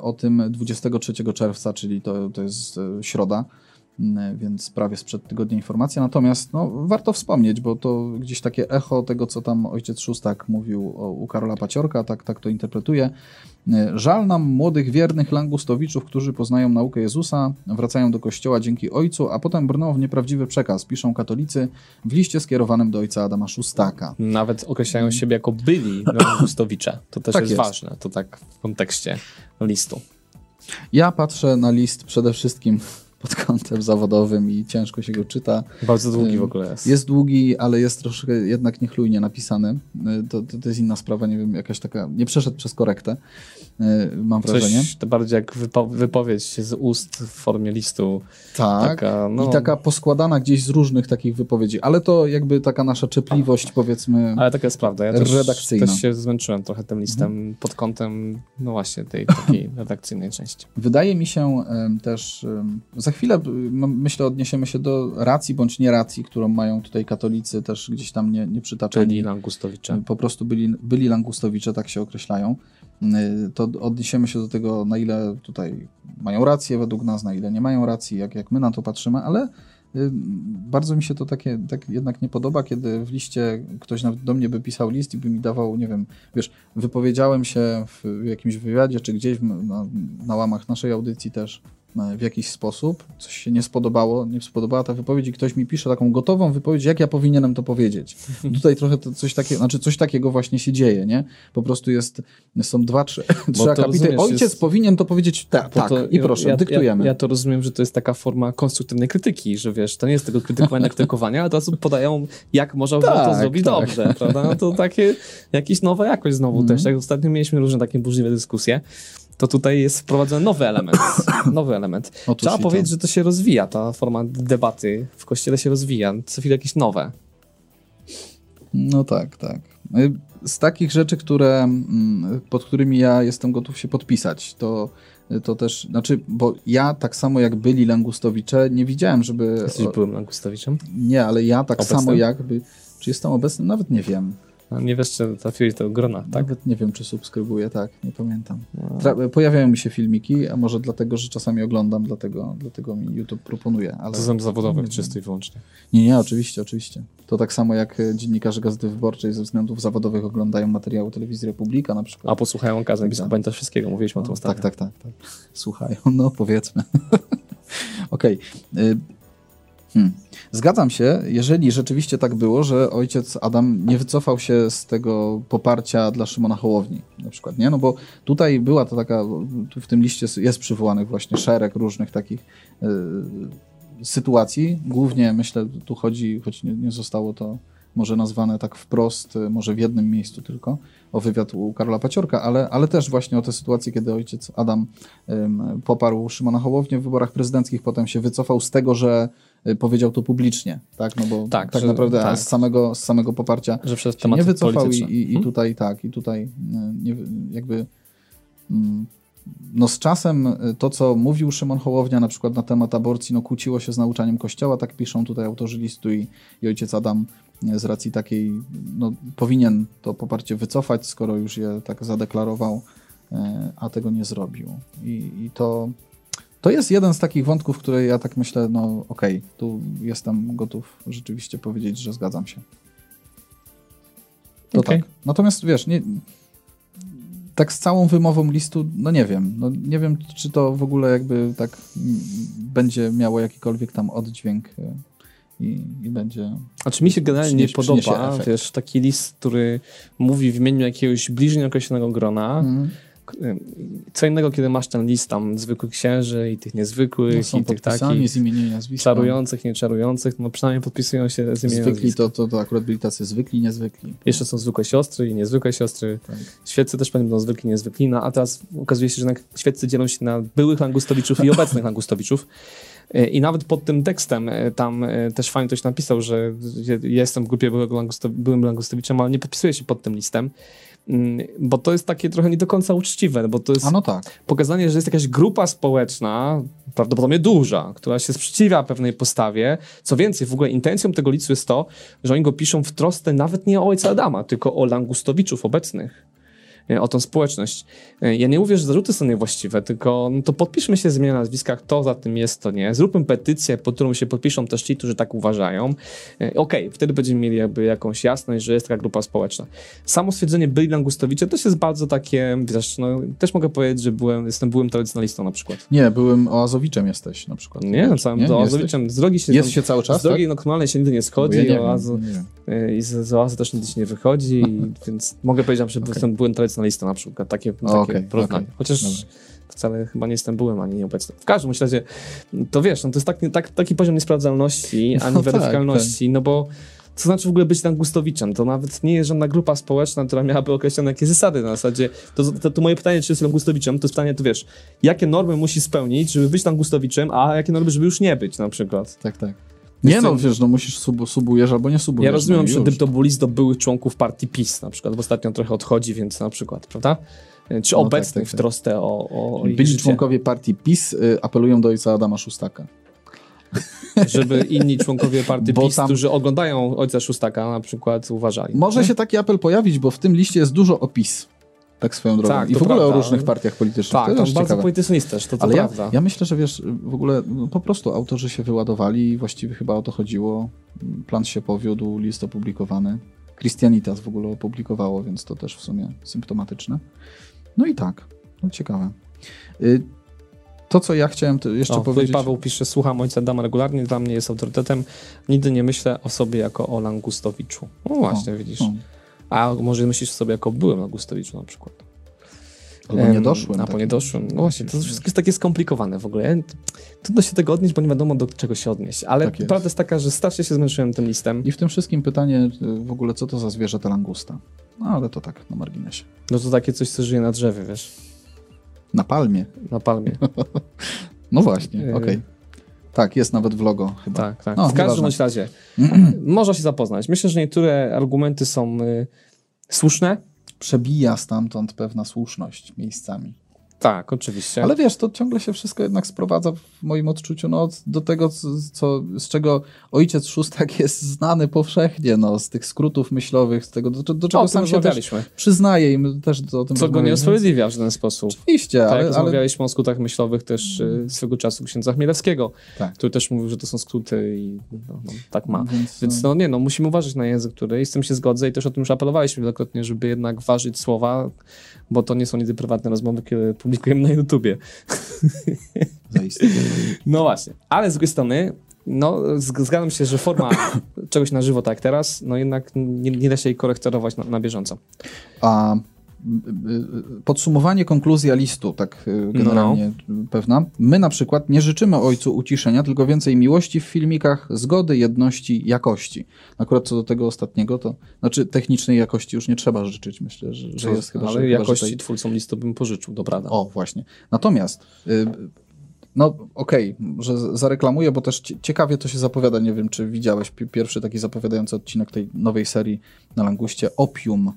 o tym 23 czerwca, czyli to, to jest środa. Mm, więc prawie sprzed tygodnia informacja. Natomiast no, warto wspomnieć, bo to gdzieś takie echo tego, co tam ojciec Szóstak mówił o, u Karola Paciorka, tak, tak to interpretuje. Mm, żal nam młodych, wiernych langustowiczów, którzy poznają naukę Jezusa, wracają do kościoła dzięki ojcu, a potem brną w nieprawdziwy przekaz, piszą katolicy w liście skierowanym do ojca Adama Szóstaka. Nawet określają siebie jako byli langustowicze. To też tak jest, jest ważne, to tak w kontekście listu. Ja patrzę na list przede wszystkim pod kątem zawodowym i ciężko się go czyta. Bardzo długi w ogóle jest. Jest długi, ale jest troszkę jednak niechlujnie napisany. To, to, to jest inna sprawa, nie wiem, jakaś taka, nie przeszedł przez korektę, mam wrażenie. Coś, to bardziej jak wypo, wypowiedź z ust w formie listu. Tak, taka, no... i taka poskładana gdzieś z różnych takich wypowiedzi, ale to jakby taka nasza czepliwość, powiedzmy, Ale taka jest prawda, ja też, redakcyjna. też się zmęczyłem trochę tym listem mhm. pod kątem, no właśnie, tej takiej redakcyjnej części. Wydaje mi się um, też, um, za chwilę myślę odniesiemy się do racji bądź nie racji, którą mają tutaj katolicy, też gdzieś tam nie, nie przytaczeni. Byli langustowicze. Po prostu byli, byli langustowicze, tak się określają. Y, to odniesiemy się do tego, na ile tutaj mają rację według nas, na ile nie mają racji, jak, jak my na to patrzymy, ale y, bardzo mi się to takie tak jednak nie podoba, kiedy w liście ktoś do mnie by pisał list i by mi dawał, nie wiem, wiesz, wypowiedziałem się w jakimś wywiadzie, czy gdzieś na, na łamach naszej audycji też, w jakiś sposób, coś się nie spodobało, nie spodobała ta wypowiedź i ktoś mi pisze taką gotową wypowiedź, jak ja powinienem to powiedzieć. Tutaj trochę to coś takiego, znaczy coś takiego właśnie się dzieje, nie? Po prostu jest, są dwa, trzy, trzy akapity. Ojciec jest... powinien to powiedzieć tak, tak to, i proszę, ja, dyktujemy. Ja, ja, to rozumiem, że to jest taka forma konstruktywnej krytyki, że wiesz, to nie jest tego krytykowania, krytykowania, a od razu podają, jak można tak, to zrobić tak. dobrze, prawda? No to takie, jakieś nowa jakość znowu mm. też. Tak ostatnio mieliśmy różne takie burzliwe dyskusje to tutaj jest wprowadzony nowy element. Nowy element. Otóż Trzeba powiedzieć, że to się rozwija, ta forma debaty w kościele się rozwija. Co chwilę jakieś nowe. No tak, tak. Z takich rzeczy, które, mm, pod którymi ja jestem gotów się podpisać, to, to też, znaczy, bo ja tak samo jak byli Langustowicze, nie widziałem, żeby... Jesteś byłym Langustowiczem? Nie, ale ja tak Obecnym? samo jakby, czy jestem obecny, nawet nie wiem. No, nie wiesz, czy trafiłeś do grona, tak? Nawet nie wiem, czy subskrybuję, tak, nie pamiętam. No. Pojawiają mi się filmiki, a może dlatego, że czasami oglądam, dlatego, dlatego mi YouTube proponuje. Ale... To są zawodowych, czysto i wyłącznie. Nie, nie, oczywiście, oczywiście. To tak samo jak dziennikarze Gazety Wyborczej ze względów zawodowych oglądają materiały telewizji Republika na przykład. A posłuchają kazać tak, biskupa tak. wszystkiego, mówiliśmy o tym ostatnio. Tak, tak, tak, tak. Słuchają, no powiedzmy. Okej. Okay. Hmm. Zgadzam się, jeżeli rzeczywiście tak było, że ojciec Adam nie wycofał się z tego poparcia dla Szymona Hołowni, na przykład, nie? No bo tutaj była to taka, w tym liście jest przywołanych właśnie szereg różnych takich y, sytuacji. Głównie myślę, tu chodzi, choć nie, nie zostało to może nazwane tak wprost, y, może w jednym miejscu tylko, o wywiad u Karola Paciorka, ale, ale też właśnie o tę sytuację, kiedy ojciec Adam poparł Szymona Hołownię w wyborach prezydenckich, potem się wycofał z tego, że powiedział to publicznie, tak, no bo tak, tak że, naprawdę tak. Z, samego, z samego poparcia że przez się nie wycofał i, i, i, hmm? tutaj tak, i tutaj y, nie, jakby mm, no z czasem to, co mówił Szymon Hołownia na przykład na temat aborcji, no kłóciło się z nauczaniem Kościoła, tak piszą tutaj autorzy listu i, i ojciec Adam z racji takiej, no, powinien to poparcie wycofać, skoro już je tak zadeklarował, a tego nie zrobił. I, i to, to jest jeden z takich wątków, które ja tak myślę, no okej, okay, tu jestem gotów rzeczywiście powiedzieć, że zgadzam się. To okay. tak. Natomiast wiesz, nie, tak z całą wymową listu, no nie wiem. No nie wiem, czy to w ogóle jakby tak będzie miało jakikolwiek tam oddźwięk e, i, i będzie. Znaczy mi się generalnie nie podoba, wiesz, taki list, który mówi w imieniu jakiegoś bliżej określonego grona. Mm. Co innego, kiedy masz ten list tam zwykłych księży i tych niezwykłych, no i tych takich z imienia nazwiska. czarujących, nieczarujących, no przynajmniej podpisują się z imienia Zwykli to, to, to akurat byli tacy zwykli, niezwykli. Jeszcze są zwykłe siostry i niezwykłe siostry. Tak. Świeccy też będą zwykli, niezwykli, no a teraz okazuje się, że świeccy dzielą się na byłych langustowiczów i obecnych langustowiczów. E, I nawet pod tym tekstem e, tam też fajnie ktoś napisał, że ja jestem w grupie byłym Langustowiczem, ale nie podpisuję się pod tym listem, bo to jest takie trochę nie do końca uczciwe, bo to jest no tak. pokazanie, że jest jakaś grupa społeczna, prawdopodobnie duża, która się sprzeciwia pewnej postawie. Co więcej, w ogóle intencją tego listu jest to, że oni go piszą w trosce nawet nie o ojca Adama, tylko o Langustowiczów obecnych. E, o tą społeczność. E, ja nie mówię, że zarzuty są niewłaściwe, tylko no to podpiszmy się z imienia nazwiska, kto za tym jest, to nie. Zróbmy petycję, pod którą się podpiszą też ci, którzy tak uważają. E, okej, okay, wtedy będziemy mieli jakby jakąś jasność, że jest taka grupa społeczna. Samo stwierdzenie byli Langustowicze też jest bardzo takie, wiesz, no, też mogę powiedzieć, że byłem, jestem byłym tradycjonalistą na przykład. Nie, byłym oazowiczem jesteś na przykład. Nie, no, całym nie? oazowiczem. Z drogi się, jest się cały czas, Z drogi tak? normalnej się nigdy nie schodzi, ja nie oazo, nie i z, z oazy też nigdy się nie wychodzi, więc mogę powiedzieć, że okay. jestem byłym tradycjonalistą na przykład takie, takie okay, porównanie. Okay. Chociaż Dobra. wcale chyba nie jestem byłem ani nieobecny. W każdym razie, to wiesz, no to jest taki, tak, taki poziom niesprawdzalności, ani no weryfikalności, tak, tak. no bo co znaczy w ogóle być Langustowiczem? To nawet nie jest żadna grupa społeczna, która miałaby określone jakieś zasady na zasadzie. To, to, to moje pytanie, czy jest Langustowiczem, to jest pytanie, to wiesz, jakie normy musi spełnić, żeby być Langustowiczem, a jakie normy, żeby już nie być na przykład. Tak, tak. Nie no, wiesz, no musisz sub, subujesz albo nie subujesz. Ja rozumiem, no że gdyby to był list do byłych członków partii PiS na przykład, bo ostatnio trochę odchodzi, więc na przykład, prawda? Czy no, obecnych tak, tak, tak. w trosce o, o Byli życie. członkowie partii PiS y, apelują do ojca Adama Szustaka. Żeby inni członkowie partii PiS, tam... którzy oglądają ojca Szustaka na przykład uważali. Może się taki apel pojawić, bo w tym liście jest dużo opis. Tak swoją drogą. Tak, I w ogóle prawda. o różnych partiach politycznych. Tak, to, to bardzo polityczny jest też, to, to Ale. Ja, ja, myślę, że wiesz, w ogóle no, po prostu autorzy się wyładowali i właściwie chyba o to chodziło. Plan się powiódł, list opublikowany. Christianitas w ogóle opublikowało, więc to też w sumie symptomatyczne. No i tak, no ciekawe. Y to, co ja chciałem jeszcze o, powiedzieć... Paweł pisze, słucham ojca Dama regularnie, dla mnie jest autorytetem. Nigdy nie myślę o sobie jako o Langustowiczu. No właśnie, O, widzisz. o. A może myślisz sobie jako byłem Langustowiczu na przykład. Albo Em, niedoszłym. A po takim. niedoszłym. No właśnie, to wszystko jest takie skomplikowane w ogóle. Trudno się tego odnieść, bo nie wiadomo do czego się odnieść. Ale Tak jest. prawda jest taka, że strasznie się zmęczyłem tym listem. I w tym wszystkim pytanie y, w ogóle, co to za zwierzę ta langusta? No ale to tak, na marginesie. No to takie coś, co żyje na drzewie, wiesz, Na palmie. na palmie. No właśnie, Yy. okej. Tak, jest nawet w logo chyba. Tak, tak. No, w każdym bądź razie można się zapoznać. Myślę, że niektóre argumenty są y, słuszne. Przebija stamtąd pewna słuszność miejscami. Tak, oczywiście. Ale wiesz, to ciągle się wszystko jednak sprowadza w moim odczuciu no, do tego, co, z czego ojciec Szóstak jest znany powszechnie, no, z tych skrótów myślowych, z tego, do, do czego o sam się też przyznaje i my też o tym Co go nie usprawiedliwia w żaden sposób. Oczywiście, Tak, ale, ale rozmawialiśmy o skrótach myślowych też y, swego czasu księdza Chmielewskiego, Tak. który też mówił, że to są skróty i no, no, tak ma. Więc, Więc no nie, no musimy uważać na język, który i z tym się zgodzę i też o tym już apelowaliśmy wielokrotnie, żeby jednak ważyć słowa, bo to nie są nigdy prywatne rozmowy, które publikujemy na YouTubie. zaiste. No właśnie, ale z drugiej strony, no zg- zgadzam się, że forma czegoś na żywo tak jak teraz, no jednak nie, nie da się jej korektorować na, na bieżąco. A podsumowanie, konkluzja listu, tak y, generalnie pewna. My na przykład nie życzymy ojcu uciszenia, tylko więcej miłości w filmikach, zgody, jedności, jakości. Akurat co do tego ostatniego, to znaczy technicznej jakości już nie trzeba życzyć, myślę, że, że jest chyba, ale że, jakości że tej... twórcom listu bym pożyczył, prawda. O, właśnie. Natomiast, y, no okej, że z- zareklamuję, bo też cie- ciekawie to się zapowiada. Nie wiem, czy widziałeś pi- pierwszy taki zapowiadający odcinek tej nowej serii na Languście Opium,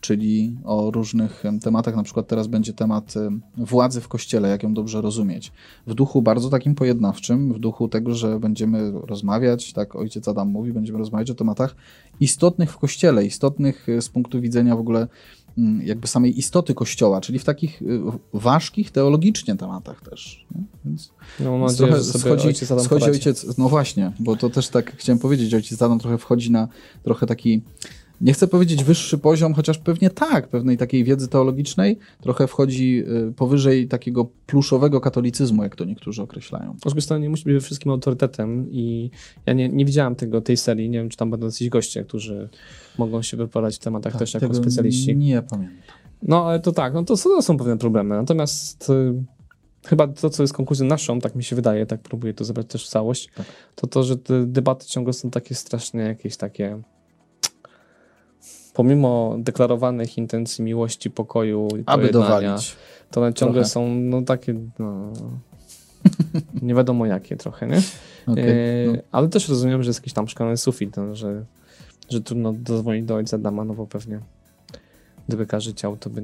czyli o różnych em, tematach. Na przykład teraz będzie temat em, władzy w kościele, jak ją dobrze rozumieć. W duchu bardzo takim pojednawczym, w duchu tego, że będziemy rozmawiać, tak ojciec Adam mówi, będziemy rozmawiać o tematach istotnych w kościele, istotnych y, z punktu widzenia w ogóle mm, jakby samej istoty Kościoła, czyli w takich y, ważkich teologicznie tematach też. Nie? Więc, No, mam nadzieję, trochę że sobie schodzi, ojciec Adam schodzi ojciec, no właśnie, bo to też tak chciałem powiedzieć, ojciec Adam trochę wchodzi na trochę taki, nie chcę powiedzieć wyższy poziom, chociaż pewnie tak, pewnej takiej wiedzy teologicznej, trochę wchodzi y, powyżej takiego pluszowego katolicyzmu, jak to niektórzy określają. Strony nie musi być wszystkim autorytetem i ja nie, nie widziałem tego, tej serii, nie wiem, czy tam będą jacyś goście, którzy mogą się wypowiadać w tematach też jako Tak, specjaliści. Nie pamiętam. No, ale to tak, no to, są- to są pewne problemy. Natomiast y, chyba to, co jest konkluzją naszą, tak mi się wydaje, tak próbuję to zebrać też w całość, Tak. to to, że te debaty ciągle są takie strasznie jakieś takie pomimo deklarowanych intencji miłości, pokoju i Aby dowalić. to one ciągle Trochę. są no takie no, nie wiadomo jakie trochę, nie? Okej, E, no. Ale też rozumiem, że jest jakiś tam szklany sufit, no, że, że trudno dozwolić do ojca Dama, no bo pewnie gdyby każdy chciał, to by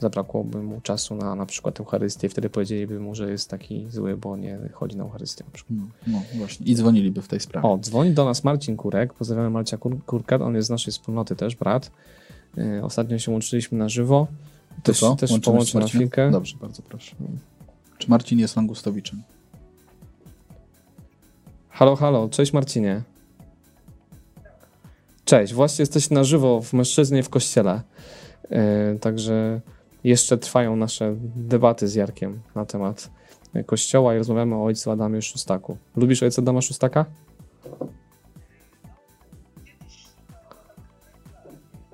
zabrakłoby mu czasu na na przykład Eucharystię. Wtedy powiedzieliby mu, że jest taki zły, bo nie chodzi na Eucharystię na przykład. No, no właśnie. I dzwoniliby w tej sprawie. O, dzwoni do nas Marcin Kurek. Pozdrawiamy Marcia Kur Kurka. On jest z naszej wspólnoty też, brat. E, Ostatnio się łączyliśmy na żywo. To Też, co? też połączę na chwilkę. Dobrze, bardzo proszę. Czy Marcin jest Langustowiczem? Halo, halo, cześć Marcinie. Cześć, właśnie jesteś na żywo w Mężczyznie w Kościele. E, także jeszcze trwają nasze debaty z Jarkiem na temat e, Kościoła i rozmawiamy o ojcu Adamie Szustaku. Lubisz ojca Adama Szustaka?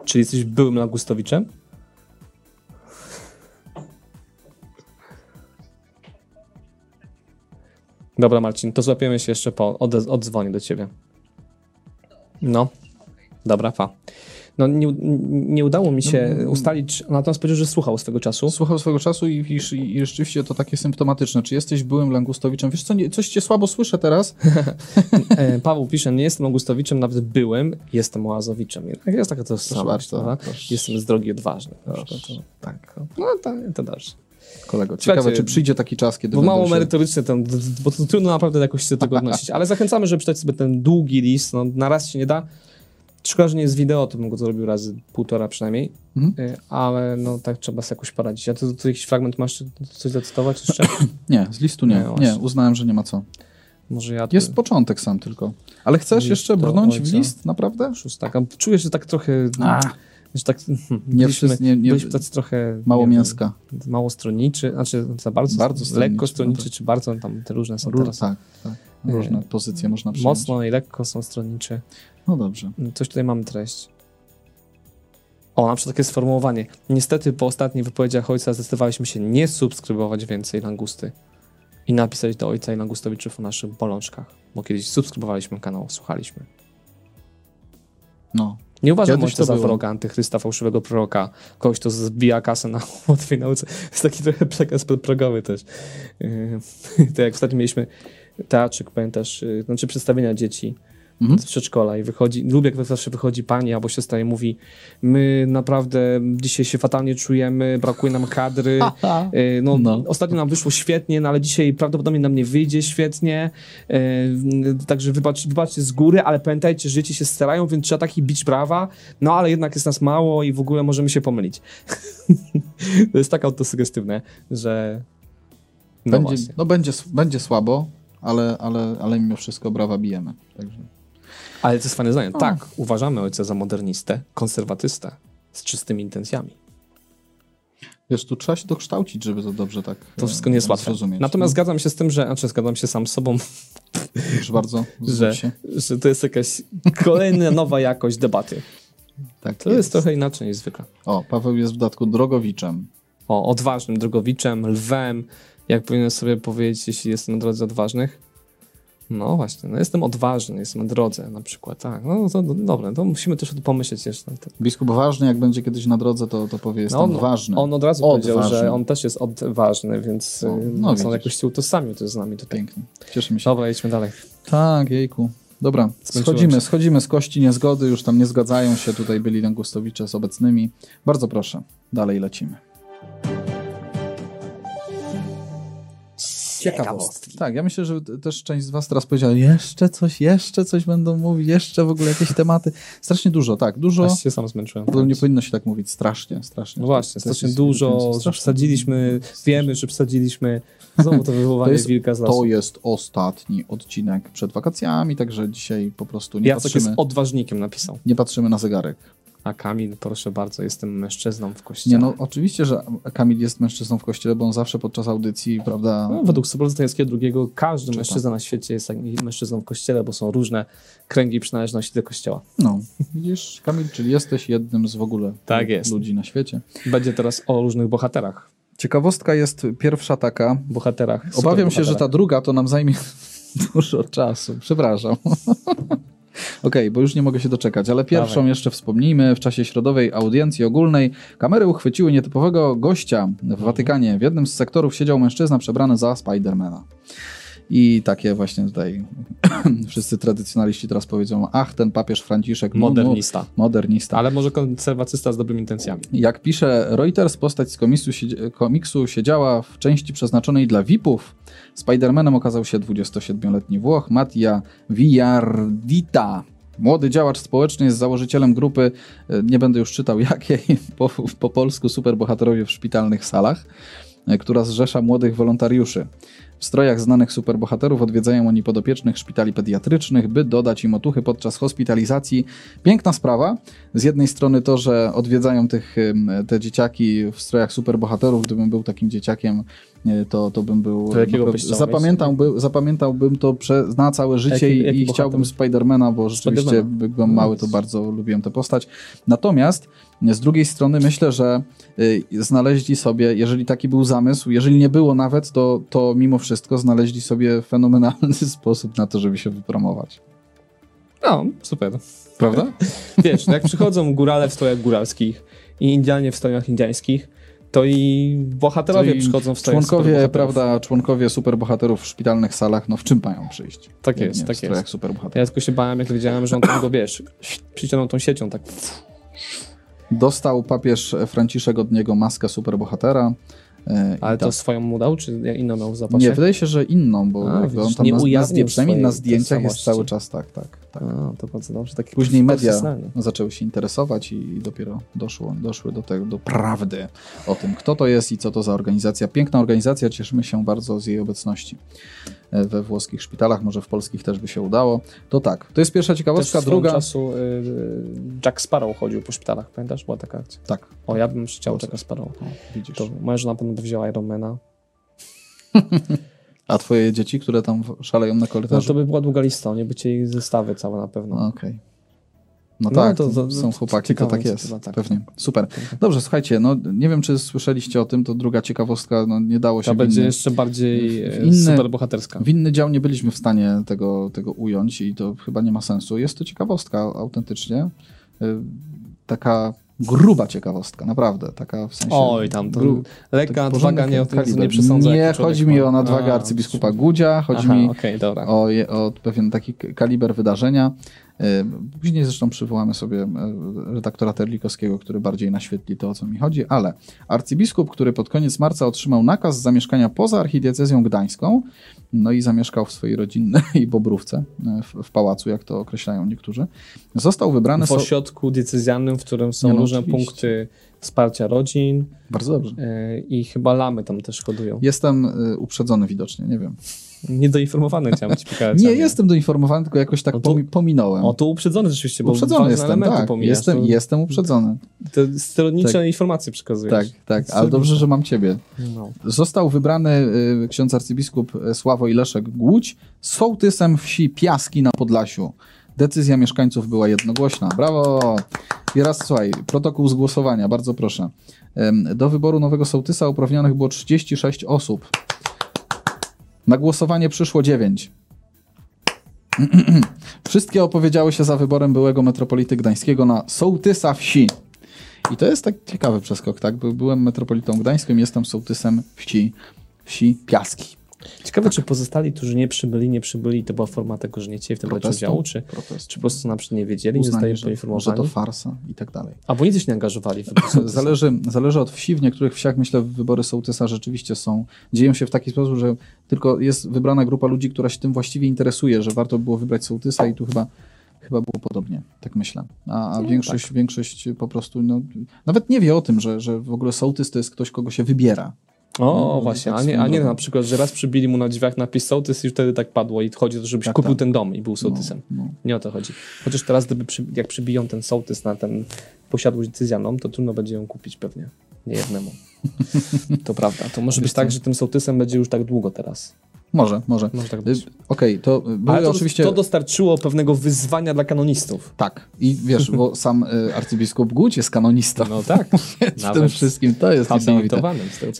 Czyli jesteś byłym Lagustowiczem? Dobra, Marcin, to złapiemy się jeszcze po. Ode- odzwonię do ciebie. No. Dobra, pa. No, nie, nie udało mi się ustalić, natomiast powiedział, że słuchał swego czasu. Słuchał swego czasu i, i, i rzeczywiście to takie symptomatyczne. Czy jesteś byłym Langustowiczem? Wiesz co, nie, coś cię słabo słyszę teraz. E, Paweł pisze, nie jestem Augustowiczem, nawet byłem, jestem Oazowiczem. Jednak jest taka to proszę. Jestem z drogi odważny. to- Tak. No to, to dobrze. Kolego, ciekawe, Słuchajcie, czy przyjdzie taki czas, kiedy Bo mało się... merytoryczny ten, bo to trudno naprawdę jakoś się do tego odnosić. Ale zachęcamy, żeby czytać sobie ten długi list. No, na raz się nie da. Szkoda, że nie jest wideo, to bym go zrobił razy półtora przynajmniej. Mhm. Y, Ale no tak trzeba sobie jakoś poradzić. A ty, ty jakiś fragment masz, coś zacytować jeszcze? Nie, z listu nie. Nie, Nie, uznałem, że nie ma co. Może ja tu Jest początek sam tylko. Ale chcesz List jeszcze brnąć w list, naprawdę? szóstaka. Czuję, że tak trochę A, Że tak, hmm, Nie byliśmy, wszyscy, nie, nie, byliśmy tacy trochę... mało nie mięska. Mało stronniczy, znaczy za bardzo, Bardzo stronniczy, lekko no stronniczy, tak. czy bardzo, tam te różne są Ró- teraz. tak, tak. Różne E, pozycje można przyjąć. Mocno i lekko są stronnicze. No dobrze. Coś tutaj mamy treść. O, na przykład takie sformułowanie. Niestety po ostatnich wypowiedziach ojca zdecydowaliśmy się nie subskrybować więcej langusty i napisać do ojca i langustowiczów o naszych bolączkach, bo kiedyś subskrybowaliśmy kanał, słuchaliśmy. No. Nie uważam ojca to za wroga, antychrysta, fałszywego proroka, kogoś, kto zbija kasę na łatwej nauce. Jest taki trochę przekaz podprogowy też. Yy, To jak ostatnio mieliśmy teatrzyk, pamiętasz, yy, znaczy przedstawienia dzieci Mhm. z przedszkola i wychodzi, lubię jak zawsze wychodzi pani albo siostra i mówi my naprawdę dzisiaj się fatalnie czujemy, brakuje nam kadry, Yy, no, No. ostatnio nam wyszło świetnie, no ale dzisiaj prawdopodobnie nam nie wyjdzie świetnie, yy, także wybacz, wybaczcie z góry, ale pamiętajcie, że dzieci się starają, więc trzeba taki bić brawa, no ale jednak jest nas mało i w ogóle możemy się pomylić. to jest tak autosugestywne, że no Będzie, no będzie, będzie słabo, ale, ale, ale mimo wszystko brawa bijemy. Także. Ale to jest fajne zdanie. O. Tak, uważamy ojca za modernistę, konserwatystę, z czystymi intencjami. Wiesz, tu trzeba się dokształcić, żeby to dobrze tak To wszystko nie jest e, łatwe. zrozumieć. Natomiast zgadzam się z tym, że, znaczy zgadzam się sam z sobą, Proszę bardzo, że, się. że to jest jakaś kolejna nowa jakość debaty. Tak To jest trochę inaczej niż zwykle. O, Paweł jest w dodatku drogowiczem. O, odważnym drogowiczem, lwem, jak powinien sobie powiedzieć, jeśli jestem na drodze odważnych. No właśnie, no jestem odważny, jestem na drodze na przykład, tak. No to, to dobre, to musimy też o tym pomyśleć jeszcze. tym. Biskup ważny, jak będzie kiedyś na drodze, to, to powie, jestem on, ważny. on od razu Odważny. powiedział, że on też jest odważny, więc no, no on widzisz. jakoś się utożsamił też z nami tutaj. Pięknie. Cieszymy się. Dobra, idźmy dalej. Tak, jejku. Dobra, schodzimy, się. schodzimy z kości niezgody, już tam nie zgadzają się, tutaj byli Langustowicze z obecnymi. Bardzo proszę, dalej lecimy. Ciekawostki. Tak, ja myślę, że też część z was teraz powiedziała, jeszcze coś, jeszcze coś będą mówić, jeszcze w ogóle jakieś tematy. Strasznie dużo, tak, dużo. Aż się sam zmęczyłem. Ogóle nie powinno się tak mówić, strasznie, strasznie. No właśnie, To strasznie jest- dużo, że przesadziliśmy, wiemy, że przesadziliśmy. Znowu to To wywołanie jest, wilka z to lasu. jest ostatni odcinek przed wakacjami, także dzisiaj po prostu nie Jacek jest patrzymy, odważnikiem napisał. nie patrzymy na zegarek. A Kamil, proszę bardzo, jestem mężczyzną w kościele. Nie, no oczywiście, że Kamil jest mężczyzną w kościele, bo on zawsze podczas audycji, prawda, No, według Soboru Stańskiego II każdy mężczyzna na świecie jest mężczyzną w kościele, bo są różne kręgi przynależności do kościoła. No, widzisz, Kamil, czyli jesteś jednym z w ogóle Tak ludzi na świecie. Będzie teraz o różnych bohaterach. Ciekawostka jest pierwsza taka. Bohaterach. Obawiam się, że ta druga to nam zajmie dużo czasu. Przepraszam. Okej, bo już nie mogę się doczekać, ale pierwszą Dawaj. jeszcze wspomnijmy. W czasie środowej audiencji ogólnej kamery uchwyciły nietypowego gościa w Watykanie. W jednym z sektorów siedział mężczyzna przebrany za Spidermana. I takie właśnie tutaj wszyscy tradycjonaliści teraz powiedzą, ach, ten papież Franciszek, no, Modernista. modernista. Ale może konserwatysta z dobrymi intencjami. Jak pisze Reuters, postać z komiksu, komiksu siedziała w części przeznaczonej dla VIP-ów. Spider-Manem okazał się 27-letni Włoch Mattia Villardita. Młody działacz społeczny jest założycielem grupy, e, nie będę już czytał jakiej, po, po polsku superbohaterowie w szpitalnych salach, e, która zrzesza młodych wolontariuszy. W strojach znanych superbohaterów odwiedzają oni podopiecznych szpitali pediatrycznych, by dodać im otuchy podczas hospitalizacji. Piękna sprawa. Z jednej strony to, że odwiedzają tych, te dzieciaki w strojach superbohaterów. Gdybym był takim dzieciakiem, y, to, to bym był. To jakiego byś zapamiętałby, zapamiętałbym to prze, na całe życie Jaki- i, jaki i chciałbym? Spidermana, bo rzeczywiście Spidermana. byłem mały, to bardzo lubiłem tę postać. Natomiast z drugiej strony myślę, że y, znaleźli sobie, jeżeli taki był zamysł, jeżeli nie było nawet, to, to mimo wszystko znaleźli sobie fenomenalny sposób na to, żeby się wypromować. No, super. Prawda? Wiesz, no jak przychodzą górale w strojach góralskich i Indianie w strojach indiańskich, to i bohaterowie To i przychodzą w strojach Członkowie, prawda, członkowie superbohaterów w szpitalnych salach, no w czym mają przyjść? Tak jest, nie tak w jest. superbohaterów. Ja tylko się bałem, jak wiedziałem, że on tam go, wiesz, przyciągnął tą siecią, tak Dostał papież Franciszek od niego maskę superbohatera. e, Ale to tak. swoją mu dał, czy inną miał w zapasie? Nie, wydaje się, że inną, bo A, jakby on widzisz, tam nie na, na, przynajmniej na zdjęciach jest cały czas tak, tak. Tak. A, to bardzo dobrze. Taki Później media zaczęły się interesować i dopiero doszło, doszły do tego, do prawdy o tym, kto to jest i co to za organizacja. Piękna organizacja, cieszymy się bardzo z jej obecności e, we włoskich szpitalach, może w polskich też by się udało. To tak, to jest pierwsza Też ciekawostka, swego druga... czasu y, Jack Sparrow chodził po szpitalach, pamiętasz? Była taka akcja. Tak, O, ja bym chciał Jacka Sparrow. o, widzisz. To moja żona na pewno by wzięła Ironmana. A twoje dzieci, które tam szaleją na No korytarzu? to by była długa lista, nie by chcieli zestawy całe na pewno. No, Okej. No, No, tak, to- to, to- są to chłopaki, to tak jest. tak. Pewnie. Super. Dobrze, słuchajcie, no nie wiem, czy słyszeliście o tym, to druga ciekawostka, no nie dało się w będzie inny, jeszcze bardziej e, inne- super bohaterska. w inny dział nie byliśmy w stanie tego, tego ująć i to chyba nie ma sensu. Jest to ciekawostka autentycznie. Y, Taka gruba ciekawostka, naprawdę. Taka w sensie... Oj, tam to gru- lekka nadwaga, nie, o tym kaliber. nie przesądzę. Nie, chodzi mi ma. o nadwagę arcybiskupa Gudzia, chodzi Aha, mi dobra. o, o pewien taki kaliber wydarzenia. Y, Później zresztą przywołamy sobie y, redaktora Terlikowskiego, który bardziej naświetli to, o co mi chodzi, ale arcybiskup, który pod koniec marca otrzymał nakaz zamieszkania poza archidiecezją gdańską, no i zamieszkał w swojej rodzinnej Bobrówce, y, w, w pałacu, jak to określają niektórzy, został wybrany... W ośrodku decyzjalnym, w którym są no różne oczywiście. punkty wsparcia rodzin Bardzo dobrze. e, i chyba lamy tam też hodują. Jestem uprzedzony widocznie, nie wiem. Niedoinformowany chciałem ci pokazać. Nie jestem doinformowany, tylko jakoś tak No to- pominąłem. O, to uprzedzony rzeczywiście, bo uprzedzony jestem, tak. pomijasz. Jestem, to, jestem uprzedzony. Te stronnicze Tak. informacje przekazujesz. Tak, tak, ale dobrze, że mam ciebie. No. Został wybrany y, ksiądz arcybiskup y, Sławoj Leszek Głódź sołtysem wsi Piaski na Podlasiu. Decyzja mieszkańców była jednogłośna. Brawo! I raz, słuchaj, protokół z głosowania, bardzo proszę. Do wyboru nowego sołtysa uprawnionych było 36 osób. Na głosowanie przyszło 9. Wszystkie opowiedziały się za wyborem byłego metropolity gdańskiego na sołtysa wsi. I to jest tak ciekawy przeskok, tak? By- Byłem metropolitą gdańskim, jestem sołtysem wsi, wsi Piaski. Ciekawe, czy pozostali, którzy nie przybyli, nie przybyli, to była forma tego, że nie chcieli w tym brać Protestu. udziału, czy, czy po prostu na przykład nie wiedzieli, nie Uznanie, zostali że, że poinformowani, to farsa i tak dalej. albo nic się nie angażowali w. Zależy, zależy od wsi. W niektórych wsiach, myślę, wybory sołtysa rzeczywiście są, dzieją się w taki sposób, że tylko jest wybrana grupa ludzi, która się tym właściwie interesuje, że warto było wybrać sołtysa i tu chyba, chyba było podobnie, tak myślę. A, a No, większość, większość po prostu no, nawet nie wie o tym, że, że w ogóle sołtys to jest ktoś, kogo się wybiera. O, No, właśnie, tak a nie, a nie na przykład, że raz przybili mu na drzwiach napis sołtys i wtedy tak padło i chodzi o to, żebyś Tak, kupił tak. ten dom i był sołtysem. No, no. Nie o to chodzi. Chociaż teraz, gdyby przy, jak przybiją ten sołtys na ten posiadłość decyzjalną, to trudno będzie ją kupić pewnie. Nie jednemu. To prawda. To może być tak, że tym sołtysem będzie już tak długo teraz. Może, może. Może tak Y. Okej, to y, były to, oczywiście... to dostarczyło pewnego wyzwania dla kanonistów. Tak. I wiesz, bo sam y, arcybiskup Głódź jest kanonistą. No tak. w tym wszystkim to jest niesamowite. tego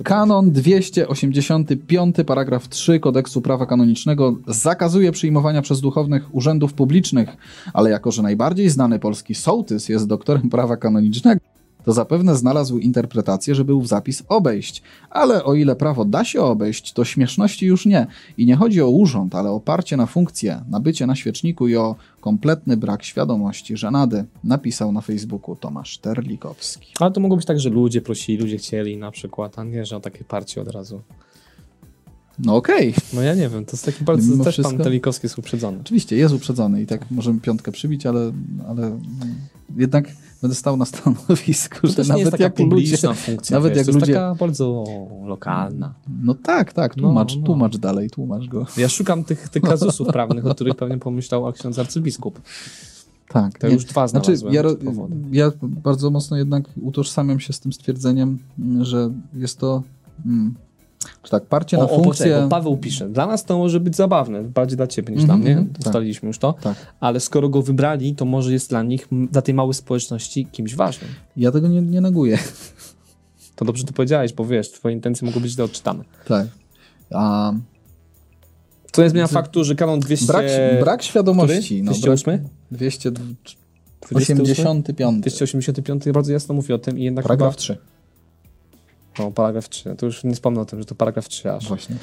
Kanon 285, paragraf 3 Kodeksu Prawa Kanonicznego zakazuje przyjmowania przez duchownych urzędów publicznych, ale jako, że najbardziej znany polski sołtys jest doktorem prawa kanonicznego, to zapewne znalazł interpretację, żeby ów zapis obejść. Ale o ile prawo da się obejść, to śmieszności już nie. I nie chodzi o urząd, ale o parcie na funkcję, na bycie na świeczniku i o kompletny brak świadomości żenady, napisał na Facebooku Tomasz Terlikowski. Ale to mogło być tak, że ludzie prosili, ludzie chcieli na przykład, a nie, że o takie parcie od razu. No okej, No ja nie wiem, to jest taki bardzo Mimo też wszystko- pan Telikowski jest uprzedzony. Oczywiście, jest uprzedzony i tak możemy piątkę przybić, ale, ale jednak będę stał na stanowisku, że jest nawet jak ludzie... funkcja, nawet wiesz, jak to jest ludzie- taka bardzo lokalna. No tak, tak, tłumacz, No, no. tłumacz dalej, tłumacz go. Ja szukam tych, tych kazusów prawnych, o których pewnie pomyślał ksiądz arcybiskup. Tak. To nie. już dwa Znaczy, ja, ja bardzo mocno jednak utożsamiam się z tym stwierdzeniem, że jest to... Mm, czy tak, parcie na O, o, poczekaj, Paweł pisze, dla nas to może być zabawne, bardziej dla ciebie niż Mhm, dla mnie, mhm, tak. ustaliliśmy już to, Tak. ale skoro go wybrali, to może jest dla nich, dla tej małej społeczności kimś ważnym. Ja tego nie, nie neguję. To dobrze to powiedziałeś, bo wiesz, twoje intencje mogą być źle odczytane. Tak. A To nie zmienia faktu, że kanon 200... brak, brak świadomości. No, brak, 208? 285. 285 bardzo jasno mówi o tym i jednak Paragraf 3. chyba... O, paragraf 3. To już nie wspomnę o tym, że to paragraf 3 aż. Właśnie.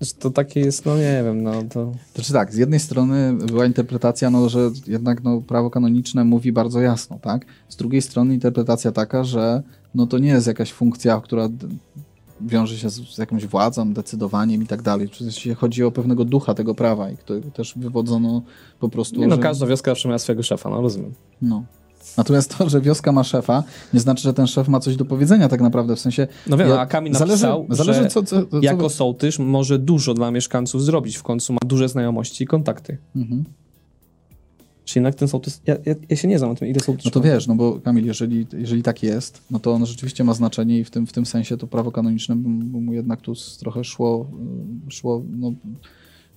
Że to takie jest, no nie wiem, no to... Znaczy tak, z jednej strony była interpretacja, no, że jednak no, prawo kanoniczne mówi bardzo jasno, tak? Z drugiej strony interpretacja taka, że no, to nie jest jakaś funkcja, która wiąże się z, z jakąś władzą, decydowaniem i tak dalej. Przecież chodzi o pewnego ducha tego prawa i którego też wywodzono po prostu... Nie no, że- każda wioska zawsze miała swojego szefa, no rozumiem. no. Natomiast to, że wioska ma szefa, nie znaczy, że ten szef ma coś do powiedzenia tak naprawdę, w sensie... No wiem, Ja- a Kamil zależy, napisał, zależy że co, co, co, jako sołtysz może dużo dla mieszkańców zrobić. W końcu ma duże znajomości i kontakty. Mhm. Czy jednak ten sołtys... Ja, ja, ja się nie znam na tym, ile sołtys... No to wiesz, no bo Kamil, jeżeli, jeżeli tak jest, no to ono rzeczywiście ma znaczenie i w tym, w tym sensie to prawo kanoniczne by mu jednak tu trochę szło, y, szło no,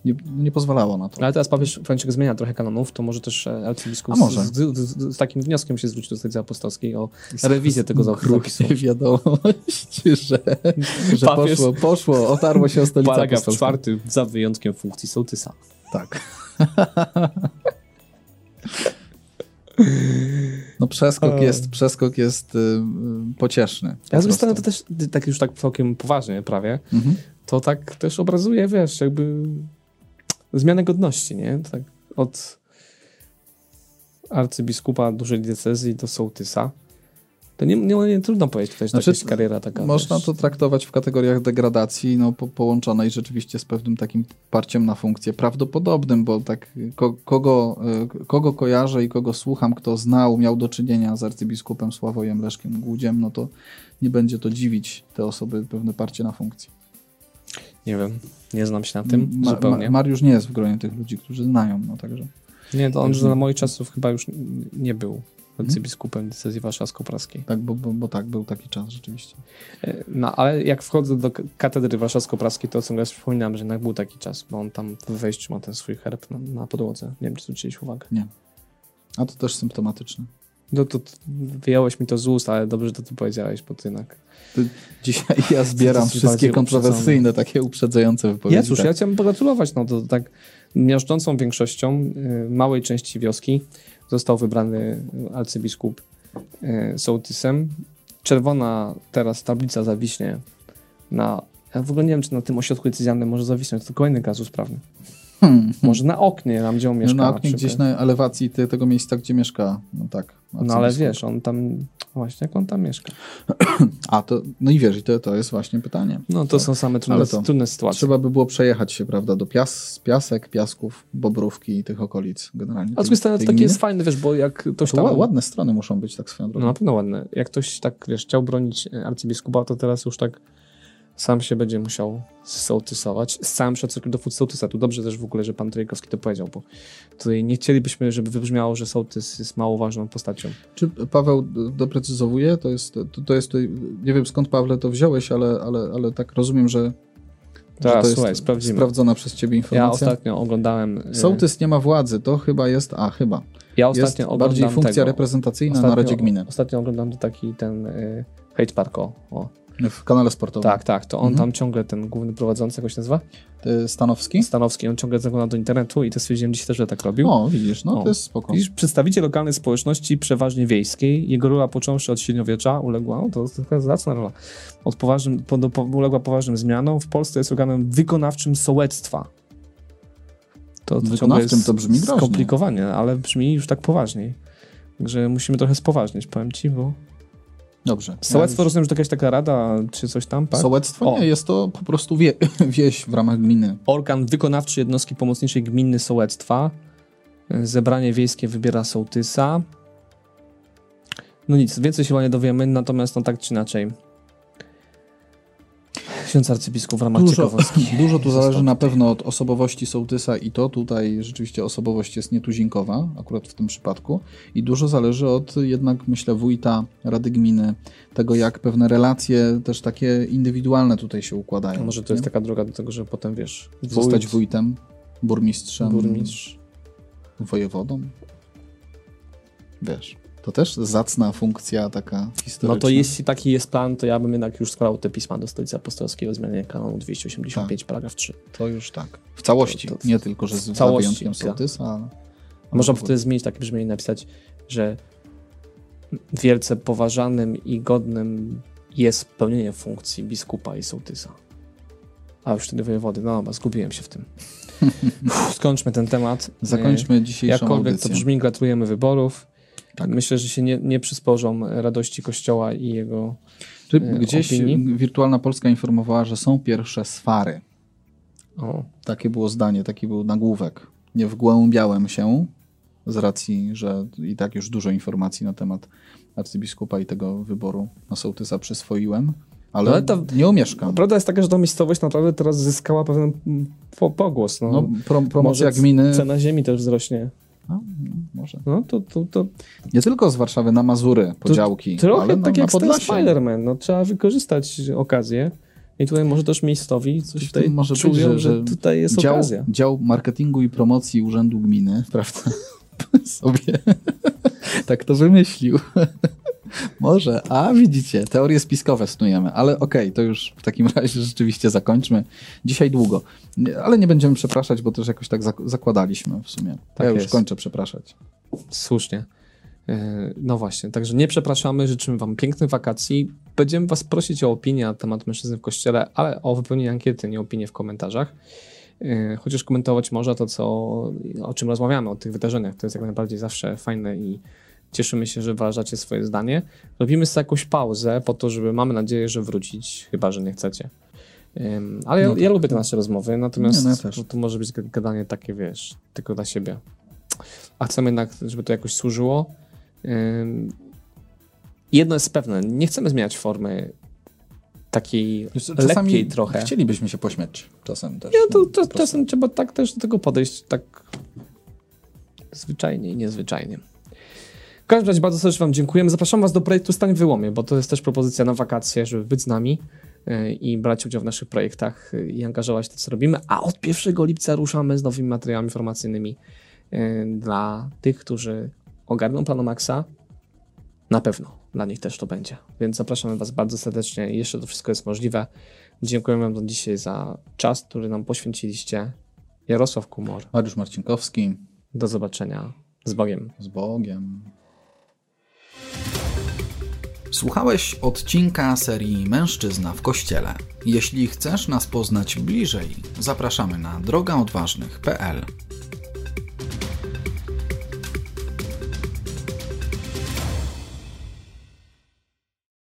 nie, nie pozwalało na to. Ale teraz papież Franciszek zmienia trochę kanonów, to może też e, arcybiskup A może. Z, z, z, z takim wnioskiem się zwrócił do Stolicy Apostolskiej o rewizję tego za- zapisu. Wiadomość, że, że Papież- poszło, poszło, otarło się o stolicę Paragraf apostolską. czwarty, za wyjątkiem funkcji sołtysa. Tak. No przeskok jest, przeskok jest y, y, pocieszny. po Ja z drugiej strony to też, tak już tak całkiem poważnie prawie, Mhm. to tak też obrazuje, wiesz, jakby zmianę godności, nie? Tak od arcybiskupa dużej diecezji do sołtysa. To nie, nie, nie trudno powiedzieć że Znaczy, to jakaś kariera taka. Można to traktować w kategoriach degradacji, no, po, połączonej rzeczywiście z pewnym takim parciem na funkcję prawdopodobnym, bo tak ko, kogo, y, kogo kojarzę i kogo słucham, kto znał, miał do czynienia z arcybiskupem Sławojem Leszkiem Głudziem, no to nie będzie to dziwić te osoby pewne parcie na funkcji. Nie wiem, nie znam się na tym Ma, zupełnie. Ma, Mariusz nie jest w gronie tych ludzi, którzy znają, no także. nie, to on Także- za moich czasów chyba już nie był arcybiskupem diecezji warszawsko-praskiej. Tak, bo, bo, bo tak, był taki czas rzeczywiście. E, No, ale jak wchodzę do katedry warszawsko-praskiej, to ciągle przypominam, że jednak był taki czas, bo on tam w wejściu ma ten swój herb na, na podłodze. Nie wiem, czy zwróciliście uwagę. A to też symptomatyczne. No to, wyjąłeś mi to z ust, ale dobrze, że to ty powiedziałeś, bo ty jednak... Dzisiaj ja zbieram wszystkie kontrowersyjne, takie uprzedzające wypowiedzi. Ja cóż, tak. ja chciałbym pogratulować, no to tak miażdżącą większością y, małej części wioski został wybrany arcybiskup y, sołtysem. Czerwona teraz tablica zawiśnie na... Ja w ogóle nie wiem, czy na tym ośrodku decyzjalnym może zawisnąć, to kolejny gazu sprawny. Hmm. Może na oknie, tam gdzie on mieszka no, na oknie przykład. gdzieś na elewacji te, tego miejsca, gdzie mieszka. No tak. No ale wiesz, on tam... Właśnie, jak on tam mieszka? A to, no i wiesz, i to, to jest właśnie pytanie. No to są same trudne, to trudne sytuacje. Trzeba by było przejechać się, prawda, do pias, piasek, piasków, bobrówki i tych okolic generalnie. A z drugiej strony to takie jest fajne, wiesz, bo jak ktoś To tam... ła- ładne strony muszą być tak swoją No drogą. na pewno ładne. Jak ktoś tak, wiesz, chciał bronić arcybiskupa, to teraz już tak sam się będzie musiał sołtysować. Z całym szacunkiem do sołtysa. Tu dobrze też w ogóle, że pan Trojkowski to powiedział, bo tutaj nie chcielibyśmy, żeby wybrzmiało, że sołtys jest mało ważną postacią. Czy Paweł doprecyzowuje? To jest, to, to jest tutaj, nie wiem skąd Pawle to wziąłeś, ale, ale, ale tak rozumiem, że, Tak, to jest słuchaj, sprawdzimy. sprawdzona przez ciebie Ja informacja. ostatnio oglądałem... e, Sołtys nie ma władzy, to chyba jest, a chyba, ja jest ostatnio oglądam bardziej funkcja tego. reprezentacyjna Ostatnio- na Radzie Gminy, Ostatnio oglądam taki ten y, Hate Park, o, o. w kanale sportowym. Tak, tak, to on Mhm. tam ciągle, ten główny prowadzący, jak się nazywa? Stanowski? Stanowski, on ciągle zagląda do internetu i to stwierdziłem dzisiaj też, że tak robił. O, widzisz, no O. to jest spoko. Widzisz, przedstawiciel lokalnej społeczności, przeważnie wiejskiej, jego rola począwszy od średniowiecza uległa, o, to jest taka zacna rola, od poważnym, po, do, po, uległa poważnym zmianom. W Polsce jest organem wykonawczym sołectwa. To, to Wykonawczym to brzmi groźnie. skomplikowanie, ale brzmi już tak poważniej. Także musimy trochę spoważnieć, powiem ci, bo Dobrze. sołectwo Ja rozumiem, że to jakaś taka rada, czy coś tam, tak? Sołectwo? O. Nie, jest to po prostu wie, wieś w ramach gminy. Organ wykonawczy jednostki pomocniczej gminy sołectwa. Zebranie wiejskie wybiera sołtysa. No nic, więcej się chyba nie dowiemy, natomiast no tak czy inaczej. Ksiądz arcybiskup w ramach Dużo, ciekawostki. dużo tu zależy na pewno od osobowości sołtysa i to tutaj rzeczywiście osobowość jest nietuzinkowa, akurat w tym przypadku. I dużo zależy od jednak, myślę, wójta, rady gminy, tego jak pewne relacje też takie indywidualne tutaj się układają. No Może to jest nie? taka droga do tego, że potem wiesz. Zostać wójt, wójtem, burmistrzem, burmistrz. wojewodą. Wiesz, to też zacna funkcja taka historyczna. No to jeśli taki jest plan, to ja bym jednak już składał te pisma do Stolicy Apostolskiej o zmianie kanonu 285, paragraf 3. To już tak. W całości, To- to- nie tylko, że z całości, wyjątkiem tak. A można by wtedy zmienić takie brzmienie i napisać, że wielce poważanym i godnym jest pełnienie funkcji biskupa i sołtysa. A już wtedy wojewody. No dobra, zgubiłem się w tym. Uff, Skończmy ten temat. Zakończmy dzisiejszą Jakkolwiek to audycję. brzmi, gratulujemy wyborów. Tak. Myślę, że się nie, nie przysporzą radości Kościoła i jego Czy Gdzieś opinii. Wirtualna Polska informowała, że są pierwsze swary. O. Takie było zdanie, taki był nagłówek. Nie wgłębiałem się z racji, że i tak już dużo informacji na temat arcybiskupa i tego wyboru na sołtysa przyswoiłem, ale, ale to, nie umieszkam. Prawda jest taka, że ta miejscowość naprawdę teraz zyskała pewien pogłos. No, no prom promocja Może gminy. Cena ziemi też wzrośnie. No, może. No, to, to, to... Nie tylko z Warszawy na Mazury, podziałki. To, trochę ale no, tak jak ten Spider-Man. No, trzeba wykorzystać okazję. I tutaj może też miejscowi coś tutaj może czują, być, że, że tutaj jest dział, okazja. Dział marketingu i promocji Urzędu Gminy, prawda? sobie tak to wymyślił. Może. A widzicie, teorie spiskowe snujemy, ale okej, okay, to już w takim razie rzeczywiście zakończmy. Dzisiaj długo, ale nie będziemy przepraszać, bo też jakoś tak zakładaliśmy w sumie. Tak ja już jest. kończę przepraszać. Słusznie. E, no właśnie, także nie przepraszamy, życzymy Wam pięknych wakacji. Będziemy Was prosić o opinię na temat mężczyzn w kościele, ale o wypełnienie ankiety, nie opinię w komentarzach. E, chociaż komentować może to, co, o czym rozmawiamy, o tych wydarzeniach. To jest jak najbardziej zawsze fajne i cieszymy się, że wyrażacie swoje zdanie. Robimy sobie jakąś pauzę po to, żeby mamy nadzieję, że wrócić, chyba, że nie chcecie. ale ja, no ja, lubię te nasze rozmowy, natomiast nie, no to może być gadanie takie, wiesz, tylko dla siebie. A chcemy jednak, żeby to jakoś służyło. Jedno jest pewne, nie chcemy zmieniać formy takiej Czasami lekkiej trochę. Chcielibyśmy się pośmiać czasem też. Nie, to, no, to czasem trzeba tak też do tego podejść, tak zwyczajnie i niezwyczajnie. W każdym razie bardzo serdecznie Wam dziękujemy. Zapraszam Was do projektu Stań Wyłomie, bo to jest też propozycja na wakacje, żeby być z nami e, i brać udział w naszych projektach e, i angażować to, co robimy. A od 1 lipca ruszamy z nowymi materiałami informacyjnymi e, dla tych, którzy ogarną Planomaxa. Na pewno dla nich też to będzie. Więc zapraszamy Was bardzo serdecznie. Jeszcze to wszystko jest możliwe. Dziękujemy Wam dzisiaj za czas, który nam poświęciliście. Jarosław Kumor. Mariusz Marcinkowski. Do zobaczenia. Z Bogiem. Z Bogiem. Słuchałeś odcinka serii Mężczyzna w Kościele. Jeśli chcesz nas poznać bliżej, zapraszamy na drogaodważnych.pl.